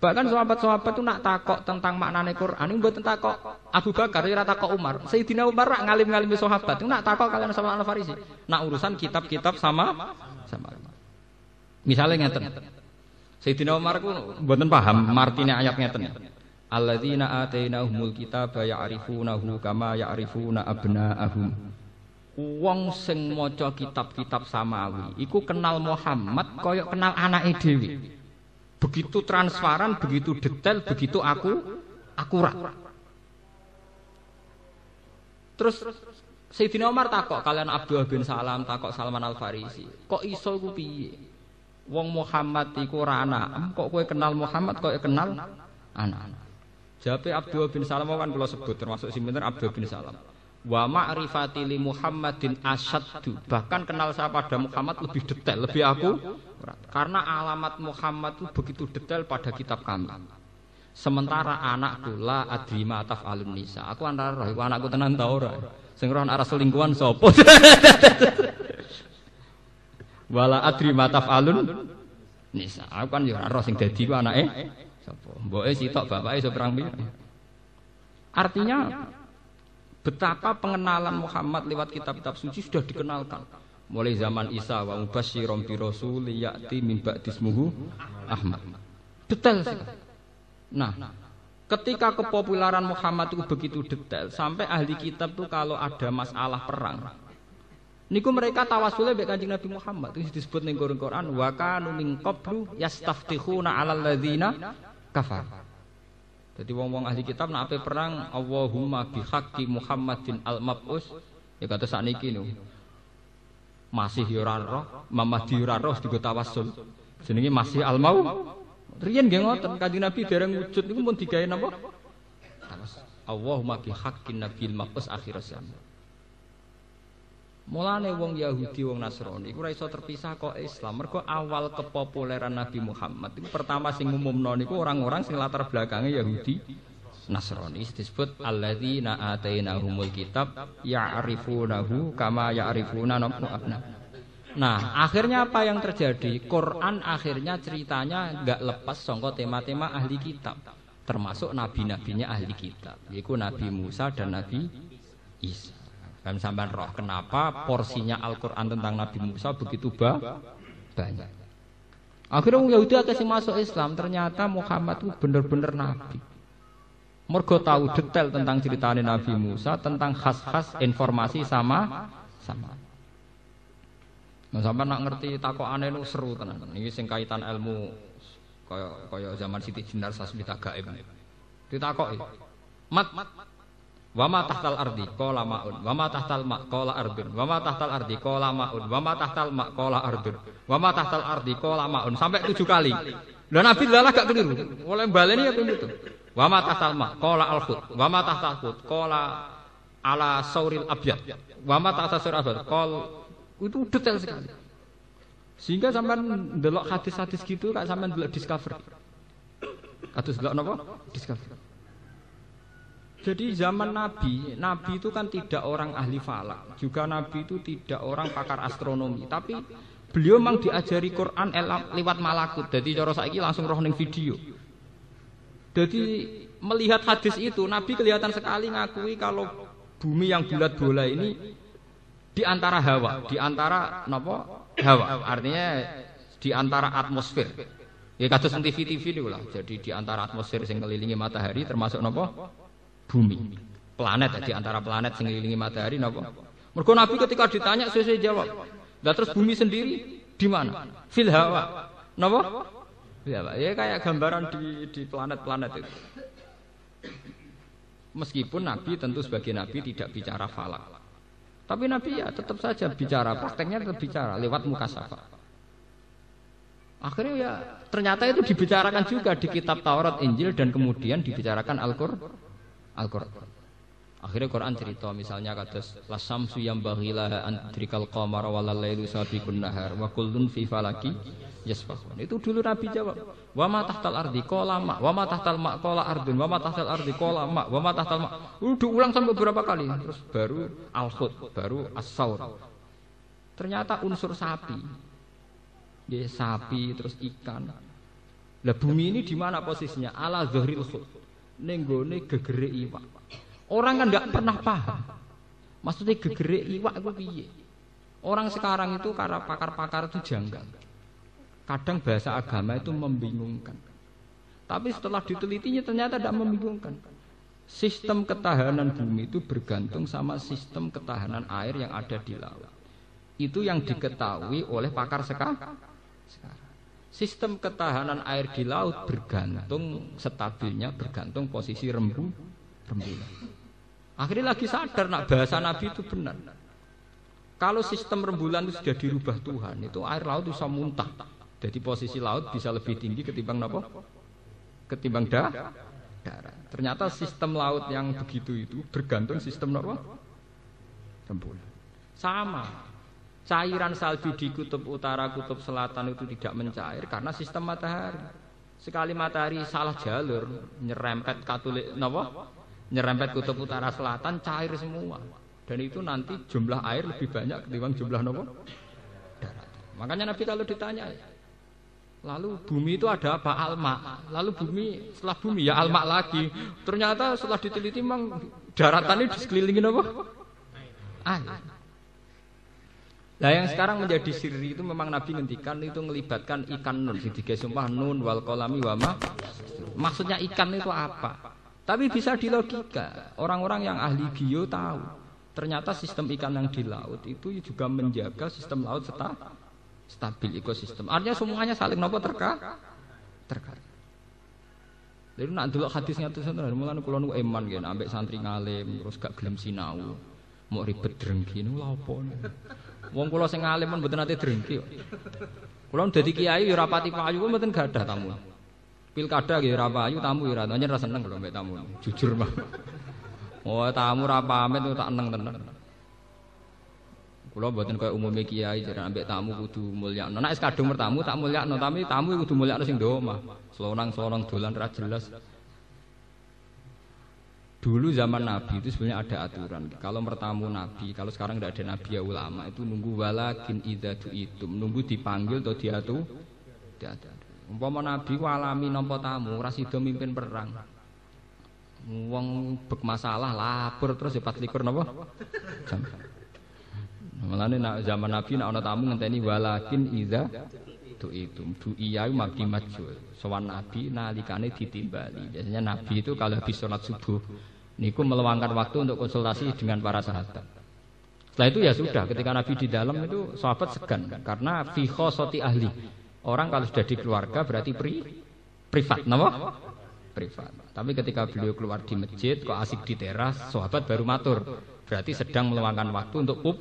Bahkan sahabat-sahabat itu nak takok tentang maknane Quran, ini buat takok Abu Bakar, ya takok Umar. Sayyidina Umar rak ngalim-ngalim sahabat, itu nak takok kalian sama Al Farisi. Nak urusan kitab-kitab sama sama. Misalnya ngeten. Sayyidina Umar ku mboten paham martine ayat ngeten. Alladzina atainahumul kitaba ya'rifunahu kama ya'rifuna abna'ahum. Wong sing maca kitab-kitab samawi iku kenal Muhammad kaya kenal anake dhewe begitu transparan, begitu detail, begitu aku akurat. Terus Sayyidina Umar takok kalian Abdul bin Salam takok Salman Al Farisi. Kok iso ku piye? Wong Muhammad iku ora anak, kok kowe kenal Muhammad kok kenal anak. Jawabe Abdul bin Salam kan kula sebut termasuk sing bener Abdul bin Salam. Wa ma'rifati li Muhammadin asyaddu. Bahkan kenal saya pada Muhammad lebih detail, lebih aku karena alamat Muhammad itu begitu detail pada kitab kami. Sementara anakku la adri mataf alun nisa. Aku antara roh, anakku tenan ta ora. Sing roh arah selingkuhan sapa? [laughs] Wala adri mataf alun nisa. Aku kan ya roh sing dadi ku anake sapa. Mboke sitok bapake iso perang Artinya Betapa pengenalan Muhammad lewat kitab-kitab suci sudah dikenalkan. Mulai zaman Isa wa mubasyirom bi rasul ya'ti min ba'dismuhu Ahmad. Detail sekali. Nah, ketika kepopuleran Muhammad itu begitu detail sampai ahli kitab tuh kalau ada masalah perang Niku mereka tawasulnya baik kanjeng Nabi Muhammad itu disebut ning Quran wa kanu min qablu yastaftihuna 'alal ladzina kafar. Jadi wong-wong ahli kitab nak ape perang Allahumma bihaqqi Muhammadin al-mab'us ya kata sakniki niku. Masih yo ora roh, Muhammad ora roh digo. Jenenge masih al-mau. Riyen nggih ngoten Kanjeng Nabi dereng wujud niku pun digawe napa? Allahumma bihaqqin nabil mab'us akhir zaman. Mulane wong Yahudi wong Nasrani iku ora terpisah kok Islam. Mergo awal kepopuleran Nabi Muhammad itu pertama sing umumno niku orang-orang sing latar belakangnya Yahudi Nasrani disebut alladzina atainahumul kitab ya'rifunahu kama ya'rifuna abna. Nah, akhirnya apa yang terjadi? Quran akhirnya ceritanya nggak lepas songko tema-tema ahli kitab, termasuk nabi-nabinya ahli kitab, yaitu Nabi Musa dan Nabi Isa. Dan sampai roh kenapa porsinya Al-Quran tentang Nabi Musa begitu ba banyak. Akhirnya orang Yahudi akhirnya masuk Islam ternyata Muhammad itu benar-benar Nabi. Mergo tahu detail tentang ceritanya Nabi Musa tentang khas-khas informasi sama sama. Nah, sampai nak ngerti takokane nu seru tenan. Ini sing kaitan ilmu kaya kaya zaman Siti Jenar Sasmita Gaib. Ditakoki. Mat, mat Wa ma tahtal ardi qala maun. Wa ma tahtal ma qala ardun. Wa ma tahtal ardi qala maun. Wa ma tahtal ma qala ardun. Wa ma tahtal ardi qala maun. Sampai tujuh kali. Lah Nabi lalah gak keliru. Oleh baleni ya itu. Wa ma tahtal ma qala al khut. Wa ma tahtal khut qala ala sauril abyad. Wa ma tahtal sauril abyad. Qal itu detail sekali. Sehingga sampai ndelok hadis-hadis gitu kak sampai ndelok discovery. Kados ndelok napa? Discovery. Jadi zaman Nabi, Nabi itu kan tidak orang ahli falak, juga Nabi itu tidak orang pakar astronomi, tapi beliau memang diajari Quran lewat malakut. Jadi cara saiki langsung roh ning video. Jadi melihat hadis itu, Nabi kelihatan sekali ngakui kalau bumi yang bulat bola ini di antara hawa, di antara napa? Hawa. Artinya di antara atmosfer. Ya kados TV-TV itu lah. Jadi di antara atmosfer yang mengelilingi matahari termasuk napa? Bumi. Planet di antara planet sing ngelilingi matahari napa? Mergo Nabi ketika ditanya sesuai jawab. Lah terus bumi sendiri di mana? Fil hawa. Napa? Ya, Pak. Ya kayak gambaran di di planet-planet itu. Meskipun Nabi tentu sebagai Nabi tidak bicara falak. Tapi Nabi ya tetap saja bicara, prakteknya tetap bicara lewat muka safa. Akhirnya ya ternyata itu dibicarakan juga di kitab Taurat, Injil dan kemudian dibicarakan Al-Qur'an. Al-Qur'an. Akhirnya Quran cerita misalnya kados lasamsu yang baghila antrikal qamar wal lailu sabiqun nahar wa kullun fi falaki yasbahun. Itu dulu Nabi jawab. Wa ma tahtal ardi qala ma wa ma tahtal ma qala ardun wa ma tahtal ardi qala ma wa ma tahtal ma. Udah ulang sampai beberapa kali terus baru al-khut, baru as-saur. Ternyata unsur sapi. Ya sapi terus ikan. Lah bumi ini di mana posisinya? Ala zahril khut nenggone gegere iwak. Orang kan nggak pernah paham. Maksudnya gegere iwak itu piye? Orang sekarang itu karena pakar-pakar itu janggal. Kadang bahasa agama itu membingungkan. Tapi setelah ditelitinya ternyata tidak membingungkan. Sistem ketahanan bumi itu bergantung sama sistem ketahanan air yang ada di laut. Itu yang diketahui oleh pakar sekarang. Sistem ketahanan air di laut bergantung stabilnya bergantung posisi rembu rembulan. Akhirnya lagi sadar nak bahasa Nabi itu benar. Kalau sistem rembulan itu sudah dirubah Tuhan, itu air laut bisa muntah. Jadi posisi laut bisa lebih tinggi ketimbang apa? Ketimbang dah, darat. Ternyata sistem laut yang begitu itu bergantung sistem apa? Rembulan. Sama. Cairan salju di kutub utara, kutub selatan itu tidak mencair karena sistem matahari. Sekali matahari salah jalur, nyerempet katulik napa? Nyerempet kutub utara selatan cair semua. Dan itu nanti jumlah air lebih banyak ketimbang jumlah napa? Darat. Makanya Nabi kalau ditanya, Lalu bumi itu ada apa? Alma. Lalu bumi setelah bumi ya alma lagi. Ternyata setelah diteliti memang daratan ini disekelilingi apa? Air. Nah yang sekarang menjadi siri itu memang Nabi ngendikan itu melibatkan ikan nun. Jadi sumpah nun wal kolami wama. Maksudnya ikan itu apa? Tapi bisa dilogika. Orang-orang yang ahli bio tahu. Ternyata sistem ikan yang di laut itu juga menjaga sistem laut serta stabil ekosistem. Artinya semuanya saling nopo terka terka. Jadi nak dulu hadisnya itu sebenarnya mulai kulo nu eman gitu, ambek santri ngalim terus gak gelem sinau, mau ribet drengki nu. Wong kula sing alim mboten nate drengki kok. Kula dadi kiai ya rapati payu mboten gadah tamu. Pilkada nggih ora payu tamu ya ora ora seneng kula mbek tamu. Jujur mah. Oh tamu ra pamit tak eneng tenan. Kula mboten kaya umume kiai jarang ambek tamu kudu mulyakno. Nek kadung bertamu tak mulyakno, tapi tamu kudu mulyakno sing do omah. Selonang-selonang dolan ra jelas. Dulu zaman Nabi itu sebenarnya ada aturan. Kalau bertamu Nabi, kalau sekarang tidak ada Nabi ya ulama itu nunggu walakin idza itu, nunggu dipanggil atau diatu. Diatu. Umpama Nabi walami nampa tamu, ora mimpin perang. Wong bek masalah lapor terus ya 24 napa? Jam. Nak zaman Nabi nak ana tamu ngenteni walakin idza itu itu du iya mabdi majul sowan nabi nalikane ditimbali biasanya nabi itu kalau habis sholat subuh niku meluangkan waktu untuk konsultasi dengan para sahabat setelah itu ya sudah ketika nabi di dalam itu sahabat segan karena fiho soti ahli orang kalau sudah di keluarga berarti pri privat nama privat tapi ketika beliau keluar di masjid kok asik di teras sahabat baru matur berarti sedang meluangkan waktu untuk pub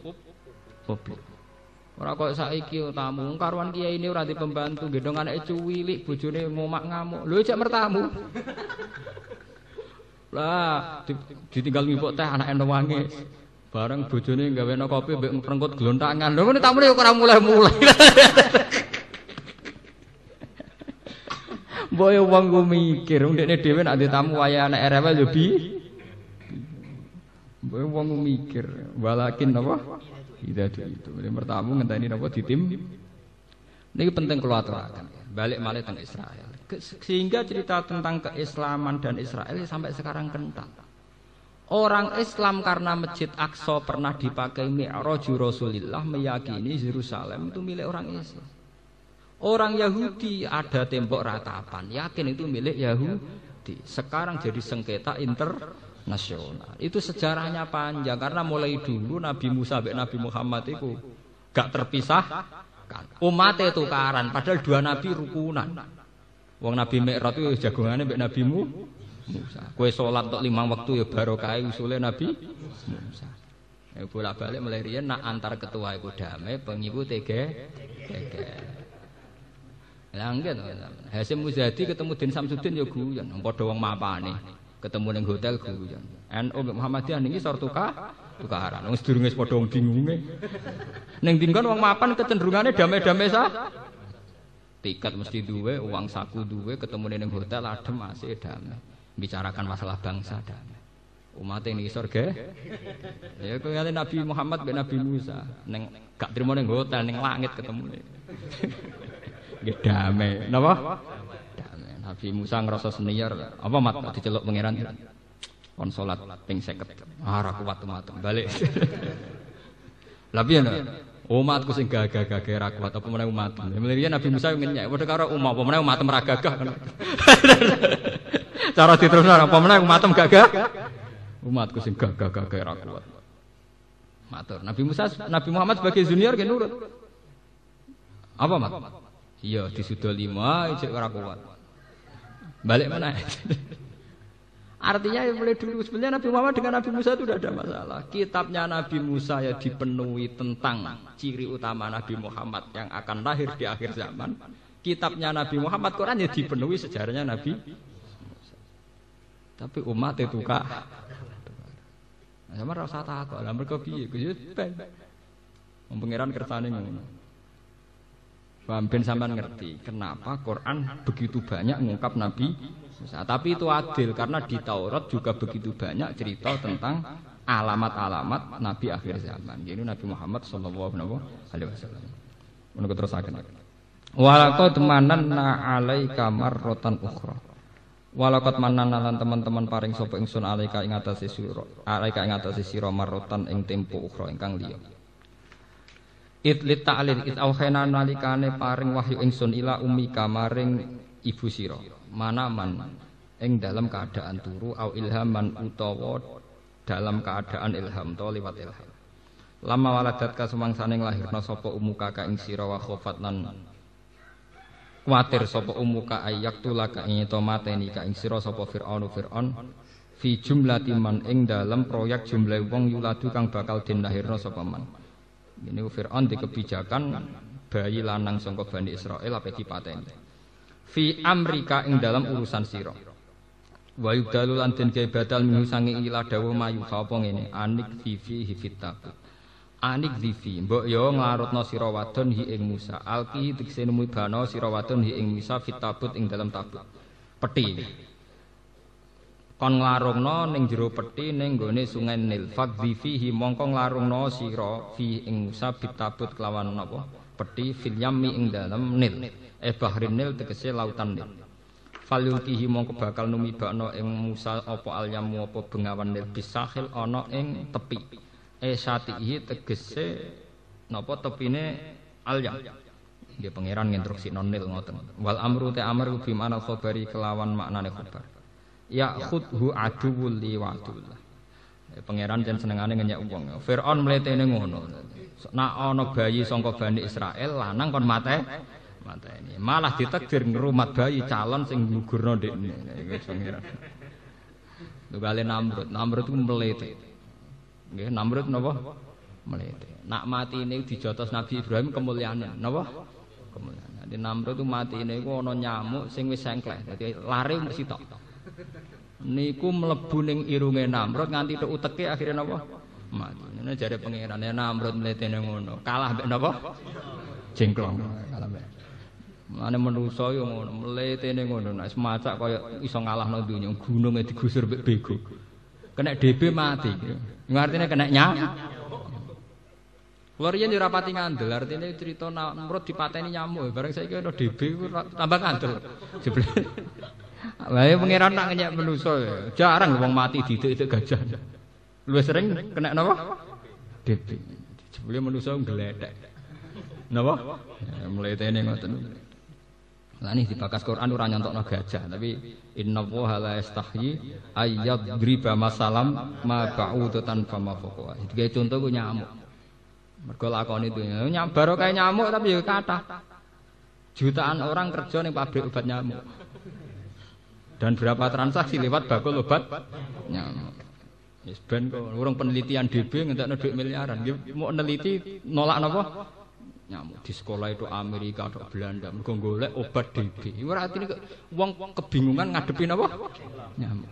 publik. Ora kok saiki tamu karuan kiai ini di pembantu gendong anake cuwilik bojone ngomak ngamuk. Lho cek mertamu. Lah ditinggal ngipuk teh anake nangis. Bareng bojone gaweno kopi mbek ngrengkut glontangan. Lho ngene tamune ora mulai-mulai. [laughs] Boy wong ku mikir, ndekne dhewe nek tamu waya anak rewel yo bi. Boy wong mikir, walakin apa? Hidayah itu. Yang pertama ngenteni napa ditim. Ini penting kalau aturakan. Balik malih tentang Israel. Sehingga cerita tentang keislaman dan Israel sampai sekarang kental. Orang Islam karena Masjid Aqsa pernah dipakai Mi'raj Rasulullah meyakini Yerusalem itu milik orang Islam. Orang Yahudi ada tembok ratapan, yakin itu milik Yahudi. Sekarang jadi sengketa inter nasional. Itu sejarahnya panjang karena mulai dulu Nabi Musa dan Nabi Muhammad itu gak terpisah kan. Umatnya tukaran padahal dua nabi rukunan. Wong Nabi Mi'raj itu jagungannya mbek Nabi Musa. Kue sholat untuk lima waktu ya barokah usulnya Nabi Musa. Ya bolak balik mulai rian nak antar ketua itu damai, pengibu tege, tege. Langgan, Hasim Muzadi ketemu Din Samsudin ya guyon, padha wong mapane ketemu ning hotel guyon. NU Muhammadiyah niki sor tukah tukaran. Wong sedurunge padha wong bingunge. Ning dingkon wong mapan kecenderungane damai-damai sah. Tiket mesti duwe, uang saku duwe, ketemu ning hotel adem masih damai. Bicarakan masalah bangsa damai. Umat ini surga. Ya kaya Nabi Muhammad bin Nabi Musa neng gak terima ning hotel ning langit ketemu. Nggih damai. Napa? Nabi Musa ngerasa senior apa mat diceluk pangeran kon salat ping 50 ah kuat umat balik [laughs] piye umatku sing gagah-gagah ra kuat apa meneh umat? Mlirian Nabi Musa ngenyek padha karo umat apa meneh umat ra gagah [laughs] cara diterusno apa meneh umat gagah umatku sing gagah-gagah ra kuat. Matur. Nabi Musa Nabi Muhammad sebagai junior ge nurut. Apa mat? Iya disudol lima ijek ora kuat. Balik mana? Artinya ya mulai dulu sebenarnya Nabi Muhammad dengan Nabi Musa itu tidak ada masalah. Kitabnya Nabi Musa ya dipenuhi tentang ciri utama Nabi Muhammad yang akan lahir di akhir zaman. Kitabnya Nabi Muhammad Quran ya dipenuhi sejarahnya Nabi. Tapi umat itu kak. Sama rasa takut lah mereka piye? Gue ben. Pengiran kersane ngono. Paham sampean ngerti kenapa Quran begitu banyak mengungkap Nabi Musa. Tapi itu adil karena di Taurat juga begitu banyak cerita tentang alamat-alamat Nabi akhir zaman. Jadi Nabi Muhammad sallallahu alaihi wasallam. Menurut terus akan. Walaqad mananna alaika marratan ukhra. Walaqad mananna lan teman-teman paring sapa ingsun alaika ing atase sira. Alaika ing atase sira marratan ing tempo ukhra ingkang liya. Itlit ta'lil it auhena nalikane paring wahyu ingsun ila ummika maring ibu sira. Manaman ing dalam keadaan turu au ilhaman utawa dalam keadaan ilham to liwat ilham. Lama waladat ka sumangsane nglahirna sapa umuka ka ing sira wa khofat lan kuwatir sapa umuka ayak tulaka ing to mateni ka ing sira sapa Firaun Firaun fi jumlati man ing dalam proyek jumlah wong yuladu kang bakal den lahirna sapa man. Ini Fir'aun di kebijakan bayi lanang sangka Bani Israel apa dipateni. Fi Amrika ing dalam urusan sira. Wa yudalu lan den gawe badal minhu sanging ila dawuh mayu sapa ngene anik fi fi hifit Anik divi, mbok yo nglarutno sira wadon hi ing Musa. Alki tegese nemu bano sira wadon hi ing Musa fitabut ing dalam tabut. Peti. Kon nglarungno ning jero peti ning gone sungai Nil. Fadhi fihi mongko nglarungno sira fi ing Musa fitabut kelawan napa? Peti fil yammi ing dalam Nil. Eh bahrin Nil tegese lautan Nil. Falyulkihi mongko bakal numibakno ing Musa apa alyamu apa bengawan Nil bisahil ana ing tepi. eh satihi tegese napa tepine alyam nggih pangeran nginstruksi nonil ngoten wal amru ta amr bi mana khabari kelawan maknane khabar ya khudhu aduwul li wa eh, pangeran jan senengane ngenyek wong Firaun mletene ngono nak ana bayi sangka Bani Israel lanang kon mate mateni malah ditakdir ngrumat bayi calon sing ngugurno ndekne iku pangeran Lugale Namrud, Namrud ku mlete. Nggih, Namrud napa? Mlete. Nak mati ini dijotos Nabi Ibrahim kemuliaan napa? Kemuliaan. Jadi Namrud itu mati ini ku ana nyamuk sing wis sengklek. Dadi lare mung sitok. Niku mlebu ning irunge Namrud nganti tok uteke akhirnya napa? Mati. Ini jare pangeran Namrud mletene ngono. Kalah mbek napa? Jengklong. Kalah mbek. Mane manusa yo ngono, mletene ngono. Nek semacak kaya iso ngalahno donya, gununge digusur mbek bego. Kena DB mati. Artinya kena nyam. Kulo riyen ora pati ngandel, artinya cerita Namrud dipateni nyamuk, bareng saiki ana DB tambah ngandel. Lah ya pangeran nak ngenyek manusa ya. Jarang wong mati didik-didik gajah. Luwih sering kena napa? DB. Jebule manusa ngledek. Napa? Ya, mletene ngoten. Lah ini dibakas Quran ora nyontokno gajah, tapi inna wa la yastahyi ayyadriba masalam ma ba'udatan fama fawqa. Iki contoh ku nyamuk. Mergo lakon itu nyamuk baru kayak nyamuk tapi ya kata. Jutaan orang kerja ning pabrik obat nyamuk. Dan berapa transaksi? Lewat bakul obat? Nyamuk. Yes, ben kok urung penelitian DB ngentekno duit miliaran. Mau neliti nolak napa? nyamuk di sekolah itu Amerika atau Belanda mergo golek obat DB ora atine wong kebingungan ngadepi napa? Nyamuk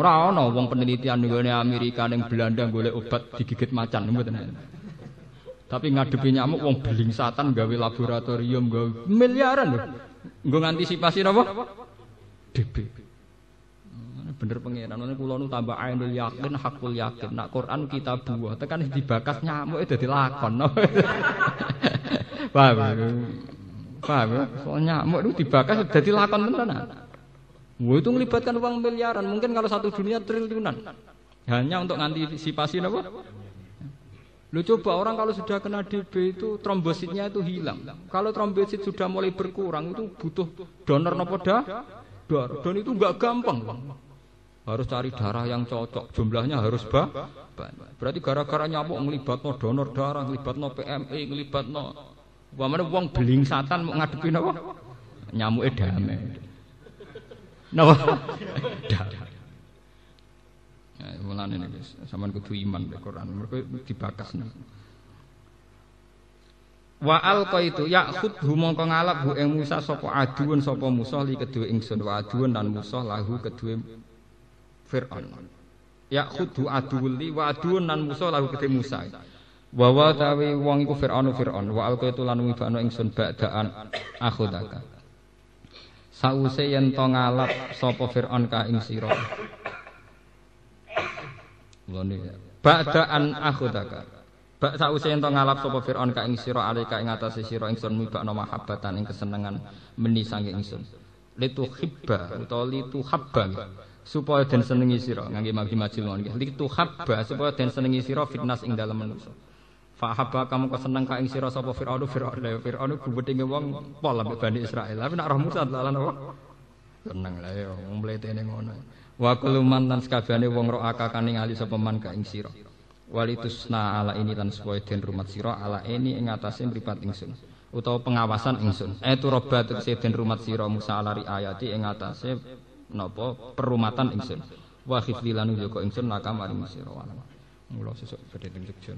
ora ana wong penelitian ning Amerika ning Belanda golek obat digigit macan mboten? Tapi ngadepi nyamuk wong beling satan gawe laboratorium gawe miliaran lho. Nggo ngantisipasi napa DB bener pangeran ngene kula nu tambah ainul yakin hakul yakin. Nak Quran kita buah tekan dibakas nyamuk dadi lakon [laughs] paham paham ya? Soal nyamuk itu dibakas dadi lakon tenan Wah itu melibatkan uang miliaran. Mungkin kalau satu dunia triliunan. Hanya untuk ngantisipasi apa? Lu coba orang kalau sudah kena DB itu trombositnya itu hilang. Kalau trombosit sudah mulai berkurang itu butuh donor nopo dah? Donor. Dan itu enggak gampang harus cari darah yang cocok jumlahnya harus ba berarti gara-gara nyamuk ngelibatno donor darah ngelibatno PMI ngelibatno Wamane wong beling satan mau ngadepi napa? Nyamuke damai. Napa? Damai. Ya mulane niki sampean kudu iman mek Quran. Mergo dibakas nih. Wa alqa itu ya khudhu mongko ngalap hu ing Musa sapa aduun sapa Musa li kedue ingsun wa aduun lan Musa lahu kedue Fir'aun. Ya khudu aduwli wa aduun nan Musa lahu kete Musa. Wa wa tawi wong iku Fir'aun Fir'aun wa alqa itu lan wibano ingsun ba'daan akhudaka. Sause yen to ngalap sapa Fir'aun ka ing sira. Lone ba'daan akhudaka. Bak sause yen to ngalap sapa Fir'aun ka ing sira alika ing atase sira ingsun mibakno mahabbatan ing kesenengan meni sange ingsun. Litu hibba utawa litu habba supaya den senengi sira ngangge magi majil nggih. Litu habba supaya den senengi sira fitnas ing dalem manusa fa habba kamu keseneng ka ing sira sapa fir'aun? Fir'aun fir'aun gubedinge wong pol ambek Bani Israil. Tapi nak roh Musa lan apa? Seneng lah ya wong mletene ngono. Wa kullu man lan sakabehane wong ro akakan ningali sapa man ka ing sira walitusna ala ini lan supaya den rumat sira ala ini ing atase mripat ingsun utawa pengawasan ingsun. Etu robat tegese den rumat sira Musa ala ayati ing atase napa perumatan ingsun. Wa yo kok ingsun nakam maring sira wa mula sesuk badhe teng Jogja.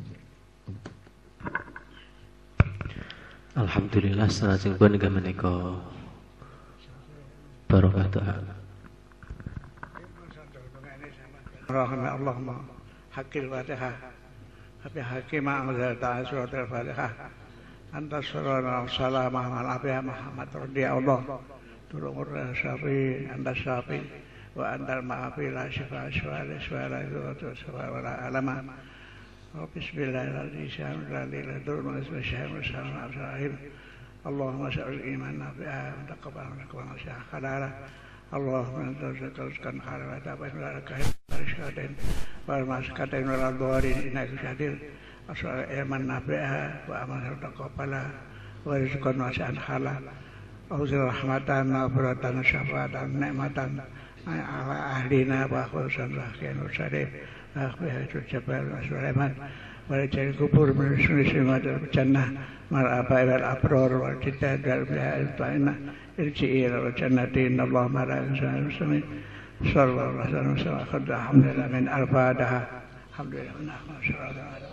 Alhamdulillah salajeng pun inggih menika. Barokah doa Rahmat حق الفاتحة أبي ما أنزلت على سورة الفاتحة أن تسرنا السلام على أبي محمد رضي الله. تلوم الرسالي أنت الشافي وأنت المعافي لا شفاء شفاء لا شفاء لا شفاء ولا ألم. بسم الله الذي شام الذي لا يضر ما اسم الشام والشام اللهم سأل إيماننا بها وتقبل منك ونشاء خلاله اللهم انت رزقك رزقا خالا وتابعين لك رشاد والمسكتين ولا ضارين إنك شديد أسأل الإيمان بها وأمن تقبلها ورزقا واسعا خالا أوزر رحمة مغفرة شفاعة نعمة على أهلنا وخصوصا رحمة وسليم أخبها الجبال وسليمان ولجل القبور من سنة سمات الجنة مع الآباء والأبرار والجداد والبهاء الطائنة ارجعي إلى الجنة إن الله مع المسلمين صلى الله عليه وسلم. الحمد لله من أربادها الحمد لله من أحمد